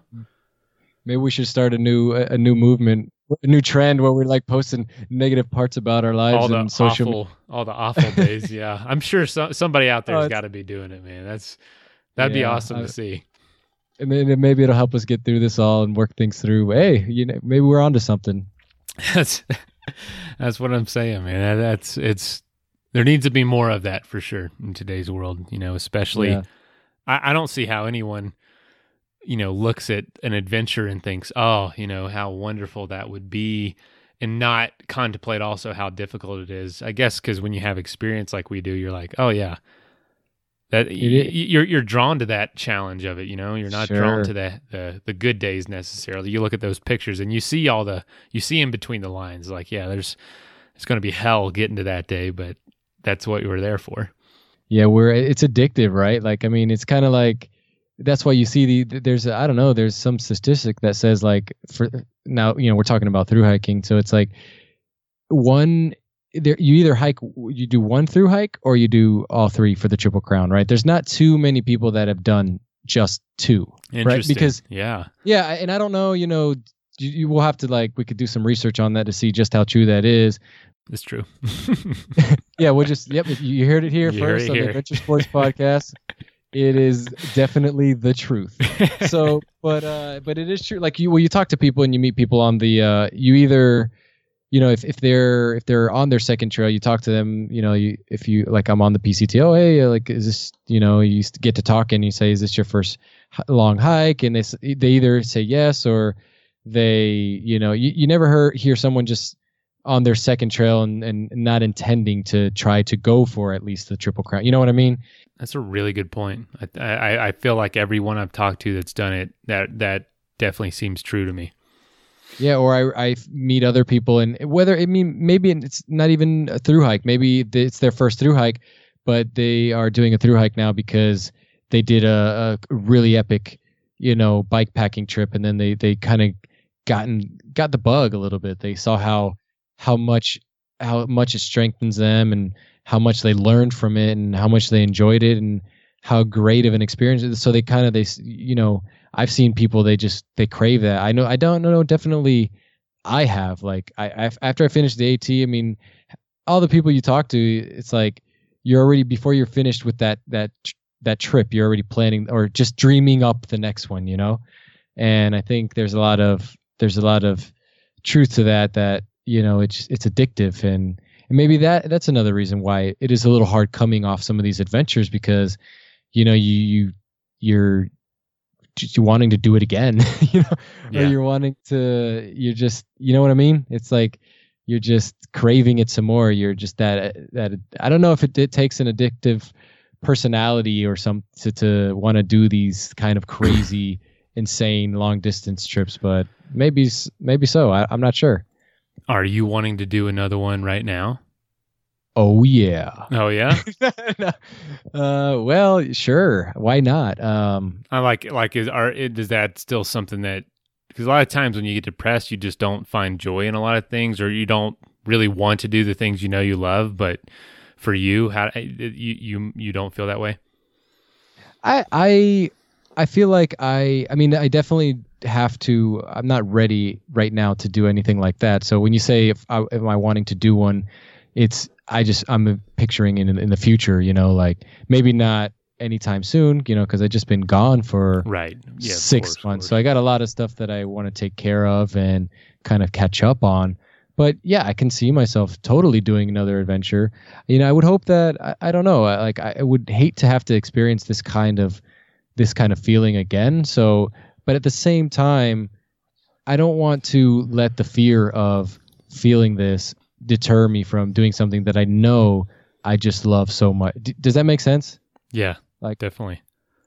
Maybe we should start a new a new movement a new trend where we're like posting negative parts about our lives all the and social awful, all the awful days. Yeah, I'm sure so, somebody out there's oh, got to be doing it, man. That's that'd yeah, be awesome I, to see. And then maybe it'll help us get through this all and work things through. Hey, you know, maybe we're onto something. that's that's what I'm saying, man. That's it's there needs to be more of that for sure in today's world. You know, especially yeah. I, I don't see how anyone you know, looks at an adventure and thinks, oh, you know, how wonderful that would be, and not contemplate also how difficult it is. I guess because when you have experience like we do, you're like, oh yeah, that you're you're drawn to that challenge of it. You know, you're not sure. drawn to the, the the good days necessarily. You look at those pictures and you see all the you see in between the lines. Like, yeah, there's it's going to be hell getting to that day, but that's what you were there for. Yeah, we're it's addictive, right? Like, I mean, it's kind of like that's why you see the there's I don't know there's some statistic that says like for now you know we're talking about through hiking so it's like one there you either hike you do one through hike or you do all three for the triple crown right there's not too many people that have done just two right because yeah yeah and I don't know you know you, you will have to like we could do some research on that to see just how true that is it's true. yeah, we'll just yep. You heard it here you first it on here. the Adventure Sports Podcast it is definitely the truth. So, but uh, but it is true. Like you, when you talk to people and you meet people on the, uh, you either, you know, if, if they're if they're on their second trail, you talk to them. You know, you if you like, I'm on the PCT. Oh, hey, like, is this? You know, you get to talk and you say, is this your first long hike? And they they either say yes or they, you know, you, you never hear hear someone just on their second trail and, and not intending to try to go for at least the triple crown. You know what I mean? That's a really good point. I, I, I feel like everyone I've talked to that's done it, that that definitely seems true to me. Yeah, or I, I meet other people, and whether I mean maybe it's not even a through hike, maybe it's their first through hike, but they are doing a through hike now because they did a, a really epic, you know, bike packing trip, and then they they kind of gotten got the bug a little bit. They saw how how much how much it strengthens them, and how much they learned from it, and how much they enjoyed it, and how great of an experience. it is. So they kind of they you know I've seen people they just they crave that. I know I don't know definitely I have like I, I after I finished the AT. I mean, all the people you talk to, it's like you're already before you're finished with that that that trip, you're already planning or just dreaming up the next one, you know. And I think there's a lot of there's a lot of truth to that that you know it's it's addictive and and maybe that that's another reason why it is a little hard coming off some of these adventures because you know you you you're just wanting to do it again, you know, yeah. or you're wanting to, you're just, you know what I mean? It's like you're just craving it some more. You're just that, that, I don't know if it, it takes an addictive personality or some to, to want to do these kind of crazy, insane long distance trips, but maybe, maybe so. I, I'm not sure. Are you wanting to do another one right now? Oh yeah. Oh yeah. uh, well, sure. Why not? Um, I like like is are is that still something that because a lot of times when you get depressed, you just don't find joy in a lot of things, or you don't really want to do the things you know you love. But for you, how you you you don't feel that way? I I I feel like I I mean I definitely have to. I'm not ready right now to do anything like that. So when you say if I am I wanting to do one, it's I just I'm picturing in in the future, you know, like maybe not anytime soon, you know, because I just been gone for right yeah, six course, months, so I got a lot of stuff that I want to take care of and kind of catch up on. But yeah, I can see myself totally doing another adventure. You know, I would hope that I, I don't know, like I would hate to have to experience this kind of this kind of feeling again. So, but at the same time, I don't want to let the fear of feeling this deter me from doing something that I know I just love so much. D- does that make sense? Yeah, like definitely.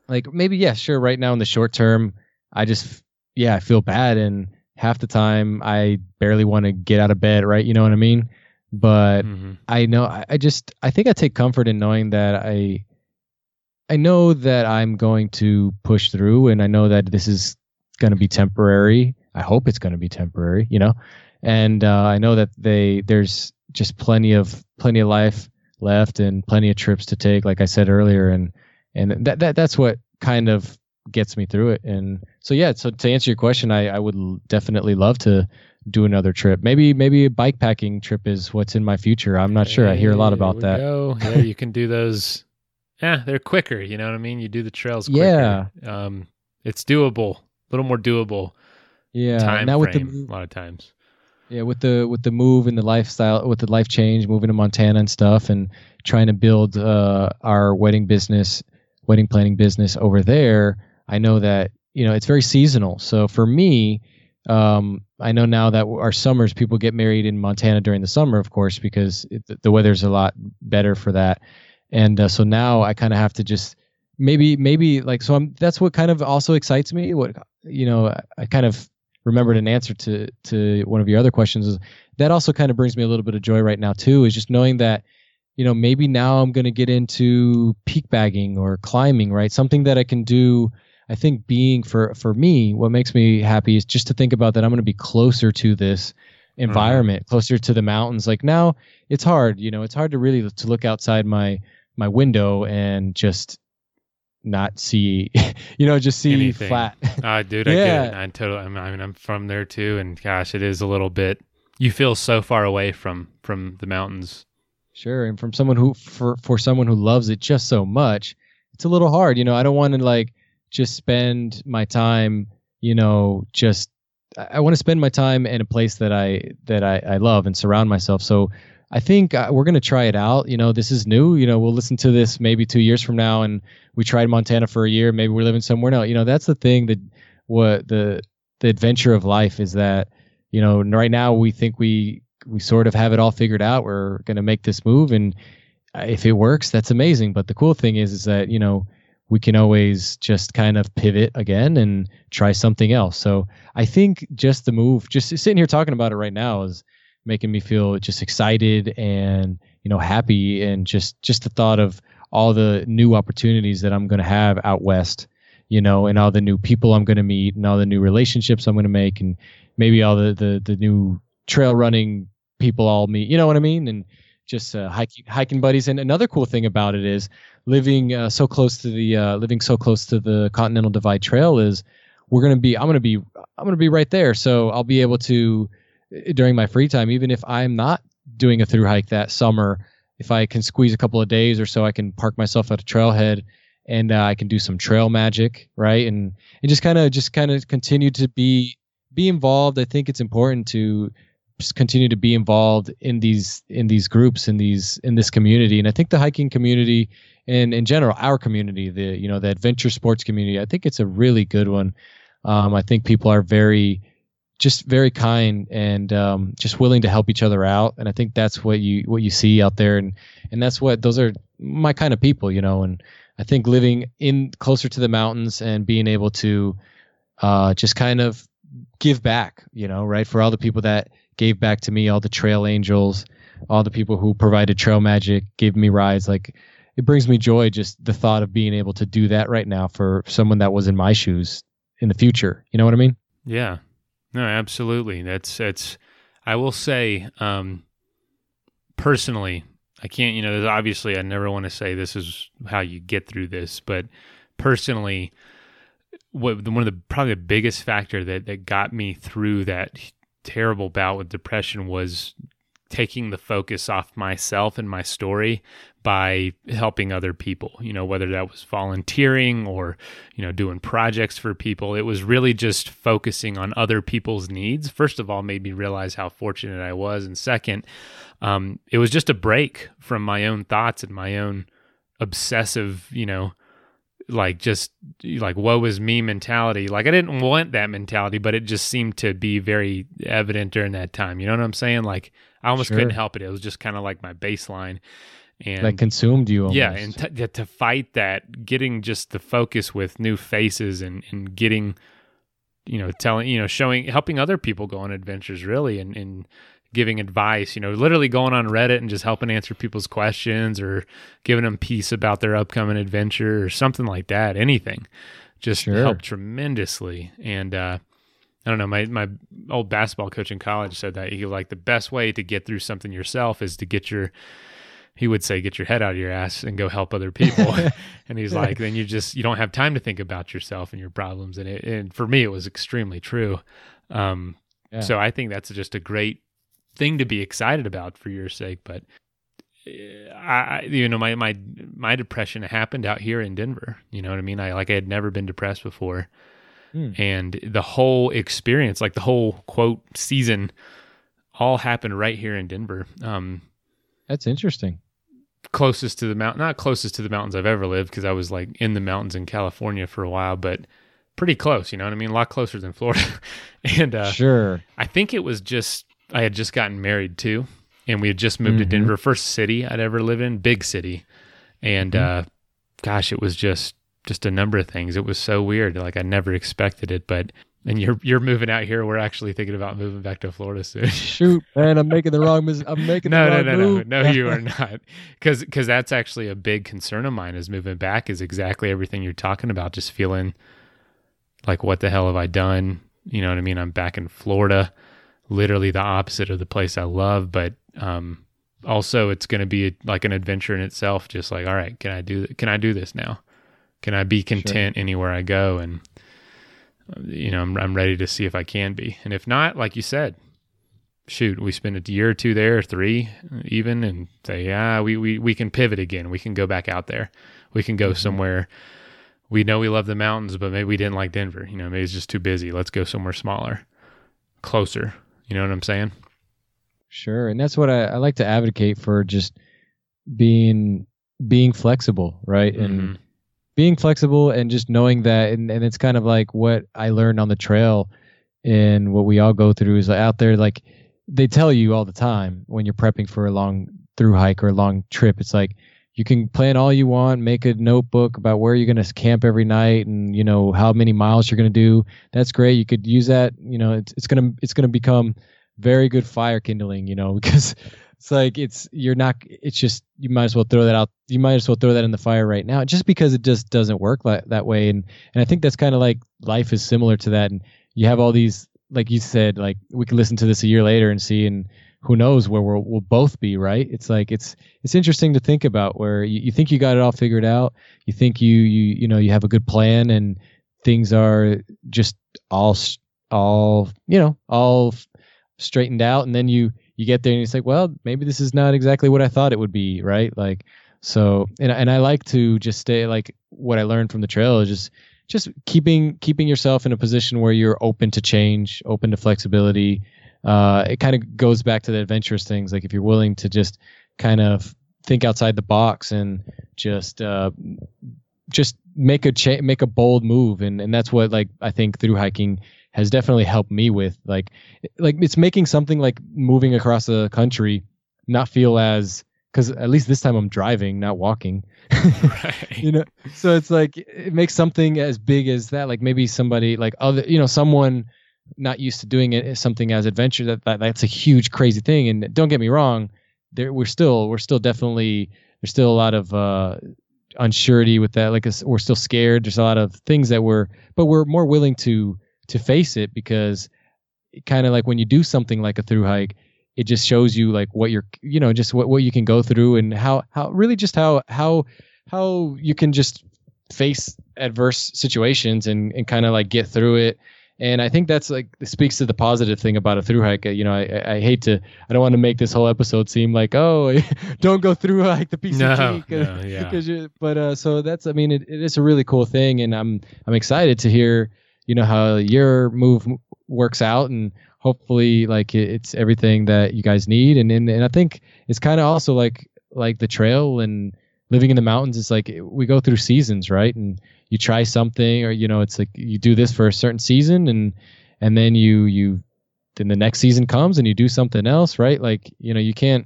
Like maybe yeah, sure. Right now in the short term, I just yeah, I feel bad, and half the time I barely want to get out of bed. Right, you know what I mean? But mm-hmm. I know I, I just I think I take comfort in knowing that I I know that I'm going to push through, and I know that this is going to be temporary. I hope it's going to be temporary. You know, and uh, I know that they there's just plenty of plenty of life left and plenty of trips to take, like I said earlier, and and that that that's what kind of gets me through it. And so yeah, so to answer your question, I I would definitely love to do another trip. Maybe maybe a bike packing trip is what's in my future. I'm not sure. I hear a lot about that. Go. Yeah, you can do those. Yeah, they're quicker. You know what I mean? You do the trails quicker. Yeah. Um, it's doable. A little more doable. Yeah. Time now frame, with the, a lot of times. Yeah, with the with the move and the lifestyle, with the life change, moving to Montana and stuff, and trying to build uh, our wedding business, wedding planning business over there. I know that you know it's very seasonal. So for me, um, I know now that our summers, people get married in Montana during the summer, of course, because it, the weather's a lot better for that. And uh, so now I kind of have to just maybe maybe like so I'm that's what kind of also excites me. What you know, I, I kind of remembered an answer to to one of your other questions is that also kind of brings me a little bit of joy right now too is just knowing that you know maybe now i'm going to get into peak bagging or climbing right something that i can do i think being for for me what makes me happy is just to think about that i'm going to be closer to this environment mm-hmm. closer to the mountains like now it's hard you know it's hard to really to look outside my my window and just not see, you know, just see Anything. flat. uh, dude, I yeah. get it. I totally. I mean, I'm from there too, and gosh, it is a little bit. You feel so far away from from the mountains. Sure, and from someone who for for someone who loves it just so much, it's a little hard. You know, I don't want to like just spend my time. You know, just I want to spend my time in a place that I that I, I love and surround myself. So I think uh, we're going to try it out. You know, this is new. You know, we'll listen to this maybe two years from now, and we tried Montana for a year. Maybe we're living somewhere now. You know, that's the thing that what the the adventure of life is that you know right now we think we we sort of have it all figured out. We're going to make this move, and uh, if it works, that's amazing. But the cool thing is, is that you know we can always just kind of pivot again and try something else. So I think just the move, just sitting here talking about it right now is making me feel just excited and you know happy and just just the thought of all the new opportunities that I'm going to have out west, you know, and all the new people I'm going to meet and all the new relationships I'm going to make and maybe all the the the new trail running people I'll meet, you know what I mean? And just uh, hiking hiking buddies. And another cool thing about it is living uh, so close to the uh, living so close to the Continental Divide Trail is we're gonna be I'm gonna be I'm gonna be right there. So I'll be able to during my free time, even if I'm not doing a through hike that summer, if I can squeeze a couple of days or so, I can park myself at a trailhead and uh, I can do some trail magic, right? And and just kind of just kind of continue to be be involved. I think it's important to continue to be involved in these in these groups in these in this community and i think the hiking community and in general our community the you know the adventure sports community i think it's a really good one um, i think people are very just very kind and um, just willing to help each other out and i think that's what you what you see out there and and that's what those are my kind of people you know and i think living in closer to the mountains and being able to uh, just kind of give back you know right for all the people that gave back to me all the trail angels, all the people who provided trail magic, gave me rides. Like it brings me joy just the thought of being able to do that right now for someone that was in my shoes in the future. You know what I mean? Yeah. No, absolutely. That's that's I will say um personally, I can't, you know, there's obviously I never want to say this is how you get through this, but personally what one of the probably the biggest factor that that got me through that terrible bout with depression was taking the focus off myself and my story by helping other people you know whether that was volunteering or you know doing projects for people. It was really just focusing on other people's needs. First of all made me realize how fortunate i was. And second um, it was just a break from my own thoughts and my own obsessive you know like just like woe is me mentality. Like I didn't want that mentality, but it just seemed to be very evident during that time. You know what I'm saying? Like I almost sure. couldn't help it. It was just kind of like my baseline. And that consumed you. Almost. Yeah, and t- to fight that, getting just the focus with new faces and and getting, you know, telling, you know, showing, helping other people go on adventures, really, and and giving advice, you know, literally going on Reddit and just helping answer people's questions or giving them peace about their upcoming adventure or something like that. Anything just sure. helped tremendously. And, uh, I don't know. My my old basketball coach in college said that he like the best way to get through something yourself is to get your he would say get your head out of your ass and go help other people. and he's like, then you just you don't have time to think about yourself and your problems. And it and for me, it was extremely true. Um, yeah. So I think that's just a great thing to be excited about for your sake. But eh, I, you know, my my my depression happened out here in Denver. You know what I mean? I like I had never been depressed before, mm. and the whole experience, like the whole quote season, all happened right here in Denver. Um, That's interesting. Closest to the mountain, not closest to the mountains I've ever lived, because I was like in the mountains in California for a while, but pretty close. You know what I mean? A lot closer than Florida. and uh, sure, I think it was just I had just gotten married too, and we had just moved mm-hmm. to Denver, first city I'd ever lived in, big city, and mm-hmm. uh, gosh, it was just just a number of things. It was so weird, like I never expected it, but. And you're you're moving out here. We're actually thinking about moving back to Florida soon. Shoot, man, I'm making the wrong. Mis- I'm making no, the wrong no, no, move. no, no. You are not, because because that's actually a big concern of mine. Is moving back is exactly everything you're talking about. Just feeling like, what the hell have I done? You know what I mean? I'm back in Florida literally the opposite of the place I love, but um, also it's going to be like an adventure in itself. Just like, all right, can I do can I do this now? Can I be content sure. anywhere I go? And you know, I'm I'm ready to see if I can be. And if not, like you said, shoot, we spend a year or two there, three even, and say, yeah, we we we can pivot again. We can go back out there. We can go mm-hmm. somewhere. We know we love the mountains, but maybe we didn't like Denver. You know, maybe it's just too busy. Let's go somewhere smaller, closer you know what I'm saying? Sure, and that's what I, I like to advocate for. Just being being flexible, right? Mm-hmm. And being flexible and just knowing that, and, and it's kind of like what I learned on the trail and what we all go through is out there. Like they tell you all the time when you're prepping for a long through hike or a long trip, it's like you can plan all you want, make a notebook about where you're going to camp every night and you know how many miles you're going to do. That's great. You could use that, you know, it's, it's going to it's going to become very good fire kindling, you know, because it's like it's you're not it's just you might as well throw that out. You might as well throw that in the fire right now just because it just doesn't work like that way and and I think that's kind of like life is similar to that and you have all these like you said like we could listen to this a year later and see and who knows where we'll, we'll both be right? It's like it's it's interesting to think about where you, you think you got it all figured out. You think you you you know you have a good plan and things are just all all you know all straightened out. And then you you get there and it's like well maybe this is not exactly what i thought it would be right? Like so and, and i like to just stay like what i learned from the trail is just just keeping keeping yourself in a position where you're open to change open to flexibility uh, it kind of goes back to the adventurous things. Like if you're willing to just kind of think outside the box and just uh, just make a cha- make a bold move, and and that's what like I think through hiking has definitely helped me with like like it's making something like moving across the country not feel as because at least this time I'm driving, not walking. right. You know, so it's like it makes something as big as that. Like maybe somebody like other, you know, someone not used to doing it something as adventure that, that that's a huge crazy thing. And don't get me wrong there we're still we're still definitely there's still a lot of uh unsurety with that like we're still scared. There's a lot of things that we're but we're more willing to to face it because kind of like when you do something like a through hike it just shows you like what you're you know just what, what you can go through and how how really just how how how you can just face adverse situations and and kind of like get through it and I think that's like speaks to the positive thing about a through hike. You know, I, I hate to, I don't want to make this whole episode seem like, oh, don't go through hike the PCT. No, no, yeah. but uh, so that's, I mean, it, it is a really cool thing, and I'm I'm excited to hear, you know, how your move works out, and hopefully, like it's everything that you guys need, and and, and I think it's kind of also like like the trail and living in the mountains. It's like we go through seasons, right? And you try something or you know it's like you do this for a certain season and and then you you then the next season comes and you do something else right like you know you can't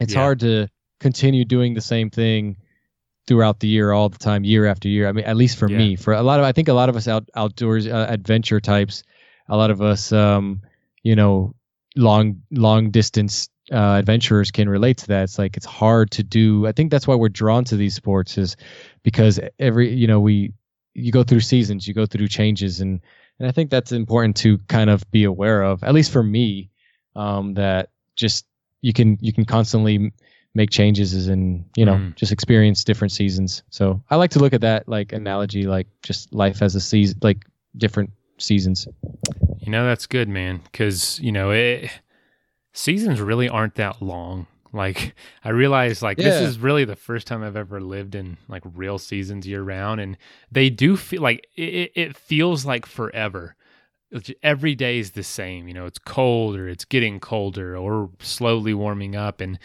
it's yeah. hard to continue doing the same thing throughout the year all the time year after year i mean at least for yeah. me for a lot of i think a lot of us out outdoors uh, adventure types a lot of us um you know long long distance uh, adventurers can relate to that. It's like it's hard to do. I think that's why we're drawn to these sports is because every you know we you go through seasons, you go through changes, and and I think that's important to kind of be aware of. At least for me, um, that just you can you can constantly make changes and you know mm. just experience different seasons. So I like to look at that like analogy, like just life as a season, like different seasons. You know that's good, man, because you know it seasons really aren't that long. Like I realize like yeah. this is really the first time I've ever lived in like real seasons year round and they do feel like it, it feels like forever. Every day is the same, you know, it's cold or it's getting colder or slowly warming up and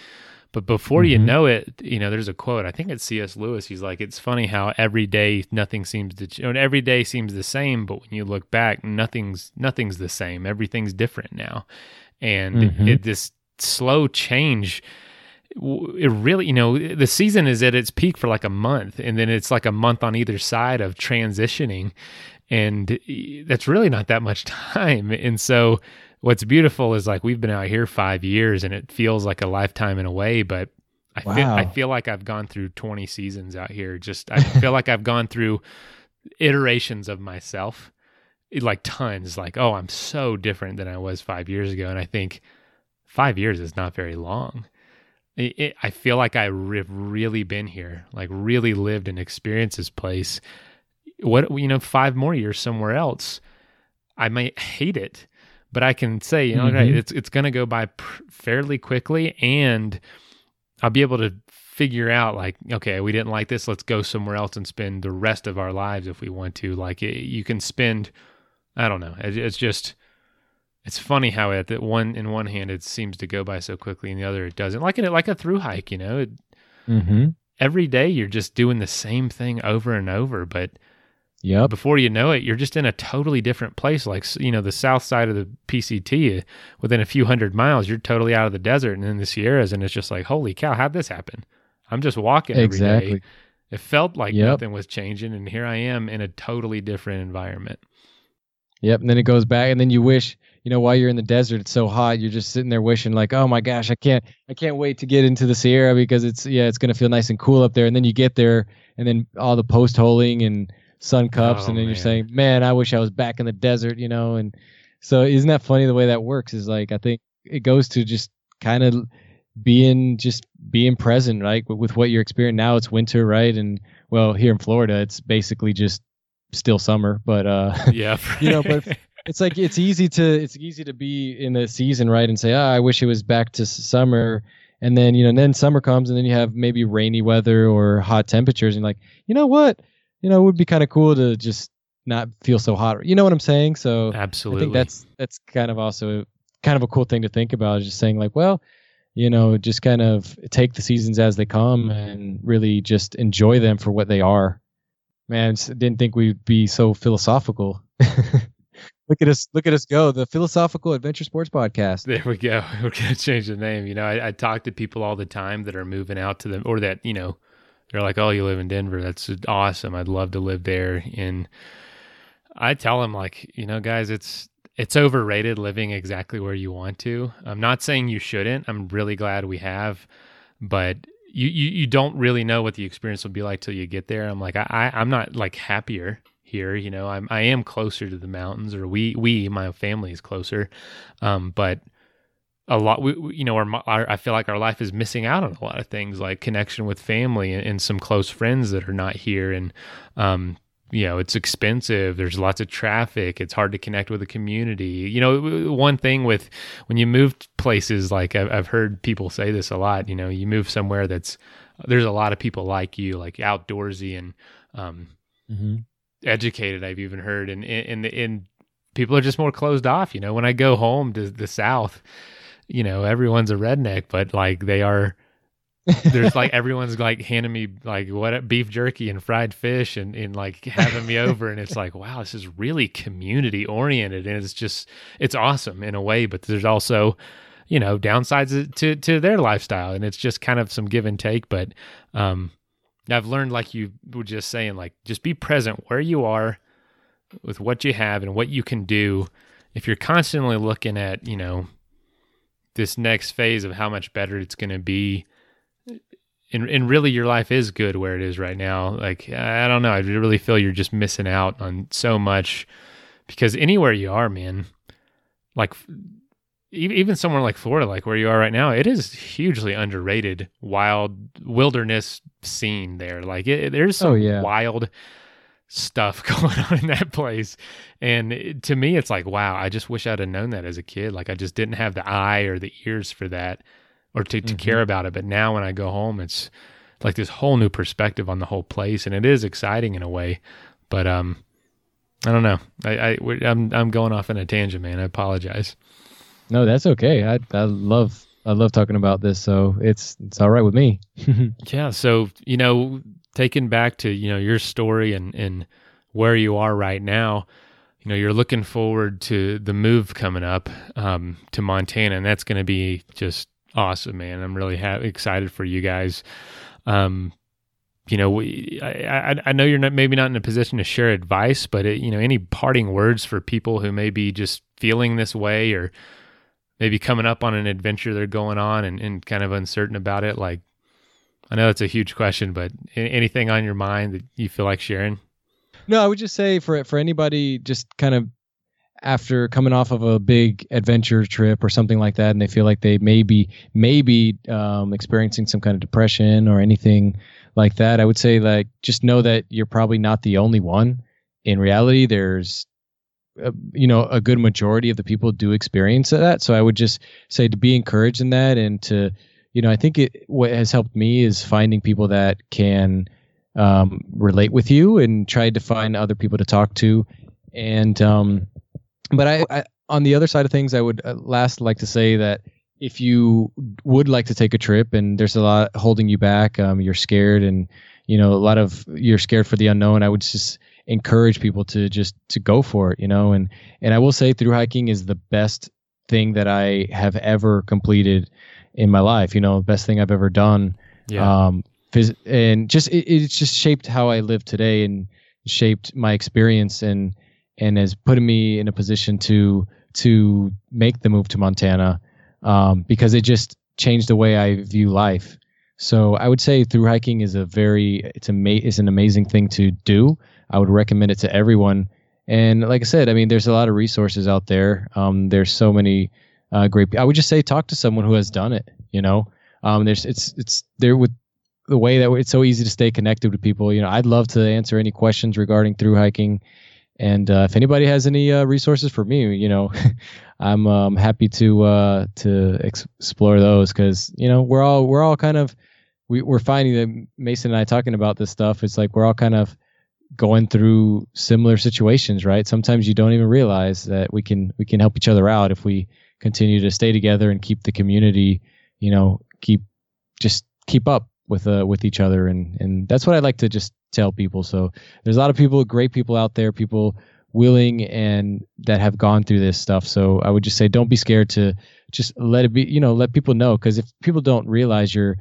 but before mm-hmm. you know it, you know, there's a quote. I think it's C.S. Lewis. He's like, "It's funny how every day nothing seems to, know, every day seems the same, but when you look back, nothing's nothing's the same. Everything's different now." And mm-hmm. it, this slow change it really you know the season is at its peak for like a month and then it's like a month on either side of transitioning and that's really not that much time and so what's beautiful is like we've been out here 5 years and it feels like a lifetime in a way but I wow. feel I feel like I've gone through 20 seasons out here just I feel like I've gone through iterations of myself like tons like oh i'm so different than i was five years ago. And i think five years is not very long. It, it, i feel like i've really been here like really lived and experienced this place. What you know five more years somewhere else i might hate it but i can say you know mm-hmm. it's, it's going to go by pr- fairly quickly and i'll be able to figure out like okay we didn't like this let's go somewhere else and spend the rest of our lives if we want to. Like it, you can spend I don't know. It's just it's funny how it that one in one hand it seems to go by so quickly, and the other it doesn't. Like a, like a through hike, you know. It, mm-hmm. Every day you're just doing the same thing over and over, but yeah, before you know it, you're just in a totally different place. Like you know, the south side of the PCT, uh, within a few hundred miles, you're totally out of the desert and in the Sierras, and it's just like, holy cow, how'd this happen? I'm just walking every Exactly. day. It felt like Yep. nothing was changing, and here I am in a totally different environment. Yep. And then it goes back, and then you wish, you know, while you're in the desert, it's so hot. You're just sitting there wishing, like, oh my gosh, I can't, I can't wait to get into the Sierra because it's, yeah, it's gonna feel nice and cool up there. And then you get there, and then all the post holing and sun cups, Oh, and then you're saying, man, I wish I was back in the desert, you know. And so, isn't that funny the way that works? Is like, I think it goes to just kind of being just being present, right, with, with what you're experiencing now. It's winter, right, and well, here in Florida, it's basically just still summer, but uh. Yeah, You know, but it's like it's easy to it's easy to be in the season right and say oh i wish it was back to summer. And then you know and then summer comes and then you have maybe rainy weather or hot temperatures and you're like you know what? You know it would be kind of cool to just not feel so hot. You know what i'm saying? So absolutely. i think that's that's kind of also kind of a cool thing to think about is just saying like well you know just kind of take the seasons as they come and really just enjoy them for what they are man didn't think we'd be so philosophical look at us look at us go the philosophical adventure sports podcast There we go. We're gonna change the name. You know, I, I talk to people all the time that are moving out to them, or that you know, they're like, "Oh, you live in Denver? That's awesome. I'd love to live there." And I tell them, like, you know, guys, it's it's overrated living exactly where you want to. I'm not saying you shouldn't. I'm really glad we have, but you you, you don't really know what the experience will be like till you get there. I'm like, I, I I'm not like happier here. You know, I'm I am closer to the mountains, or we we my family is closer, um, but a lot we, we- you know our, our i feel like our life is missing out on a lot of things like connection with family and, and some close friends that are not here and um you know it's expensive there's lots of traffic it's hard to connect with the community you know one thing with when you move places like I've, I've heard people say this a lot you know you move somewhere that's there's a lot of people like you like outdoorsy and um mm-hmm. educated i've even heard and and and people are just more closed off you know when i go home to the south you know everyone's a redneck but like they are there's like everyone's like handing me like what beef jerky and fried fish and, and like having me over and it's like wow this is really community oriented and it's just it's awesome in a way but there's also you know downsides to to their lifestyle and it's just kind of some give and take but um I've learned like you were just saying like just be present where you are with what you have and what you can do. If you're constantly looking at you know this next phase of how much better it's going to be and, and really your life is good where it is right now. Like i don't know. I really feel you're just missing out on so much because anywhere you are man like even somewhere like florida like where you are right now it is hugely underrated wild wilderness scene there. Like it, there's some Oh, yeah. wild stuff going on in that place. And it- to me it's like wow i just wish i'd have known that as a kid. Like i just didn't have the eye or the ears for that or to, to Mhm. care about it. But now when i go home it's like this whole new perspective on the whole place and it is exciting in a way but um i don't know. I, I I'm i'm going off in a tangent man. I apologize. No that's okay. I i love i love talking about this so it's it's all right with me. Yeah. So, you know, taking back to, you know, your story and, and where you are right now, you know, you're looking forward to the move coming up um, to Montana, and that's going to be just awesome, man. I'm really ha- excited for you guys. Um, you know, we, I, I, I know you're not maybe not in a position to share advice, but it, you know, any parting words for people who may be just feeling this way or maybe coming up on an adventure they're going on and, and kind of uncertain about it, like I know it's a huge question, but anything on your mind that you feel like sharing? No, I would just say for for anybody just kind of after coming off of a big adventure trip or something like that, and they feel like they may be maybe um, experiencing some kind of depression or anything like that, I would say like just know that you're probably not the only one. In reality, there's uh, you know a good majority of the people do experience that. So I would just say to be encouraged in that and to you know I think it what has helped me is finding people that can um, relate with you and try to find other people to talk to. And um, but I, I on the other side of things, I would uh, last like to say that if you would like to take a trip and there's a lot holding you back, um, you're scared and you know a lot of you're scared for the unknown. I would just encourage people to just to go for it, you know. And and I will say through hiking is the best thing that I have ever completed in my life. You know, best thing I've ever done. Um, phys- and just it, it's just shaped how I live today and shaped my experience and and has put me in a position to to make the move to Montana um, because it just changed the way I view life. So I would say through hiking is a very it's a it's an amazing thing to do. I would recommend it to everyone. And like I said, I mean, there's a lot of resources out there. Um, there's so many uh, great. I would just say talk to someone who has done it. You know, um, there's it's it's there with the way that it's so easy to stay connected with people. You know, I'd love to answer any questions regarding through hiking. And uh, if anybody has any uh, resources for me, you know, I'm um, happy to uh, to ex- explore those because you know we're all we're all kind of we, we're finding that Mason and I talking about this stuff. It's like we're all kind of going through similar situations, right? Sometimes you don't even realize that we can we can help each other out if we continue to stay together and keep the community, you know, keep just keep up with uh with each other and and that's what I like to just tell people. So there's a lot of people, great people out there, people willing and that have gone through this stuff. So I would just say don't be scared to just let it be, you know, let people know because if people don't realize you're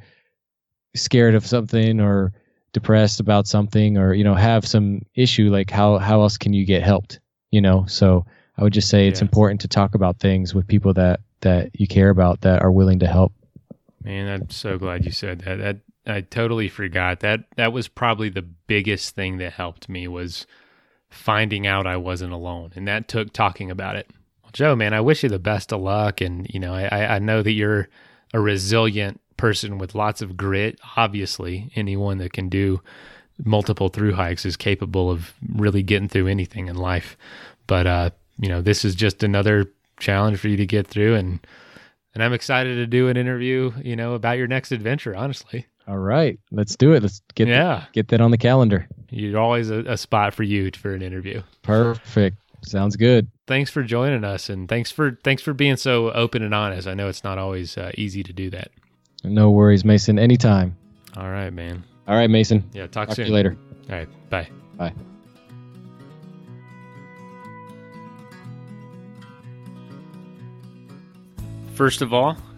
scared of something or depressed about something or you know have some issue like how how else can you get helped you know so i would just say it's yeah. important to talk about things with people that that you care about that are willing to help man i'm so glad you said that that i totally forgot that that was probably the biggest thing that helped me was finding out i wasn't alone and that took talking about it well, joe man i wish you the best of luck and you know i i know that you're a resilient person with lots of grit. Obviously, anyone that can do multiple through hikes is capable of really getting through anything in life. But uh, you know, this is just another challenge for you to get through and and I'm excited to do an interview, you know, about your next adventure, honestly. All right, let's do it. Let's get yeah. The, get that on the calendar. You're always a, a spot for you for an interview. Perfect. Sounds good. Thanks for joining us, and thanks for thanks for being so open and honest. I know it's not always uh, easy to do that. No worries, Mason. Anytime. All right, man. All right, Mason. Yeah, talk, talk soon. To you later. All right, bye. Bye. First of all,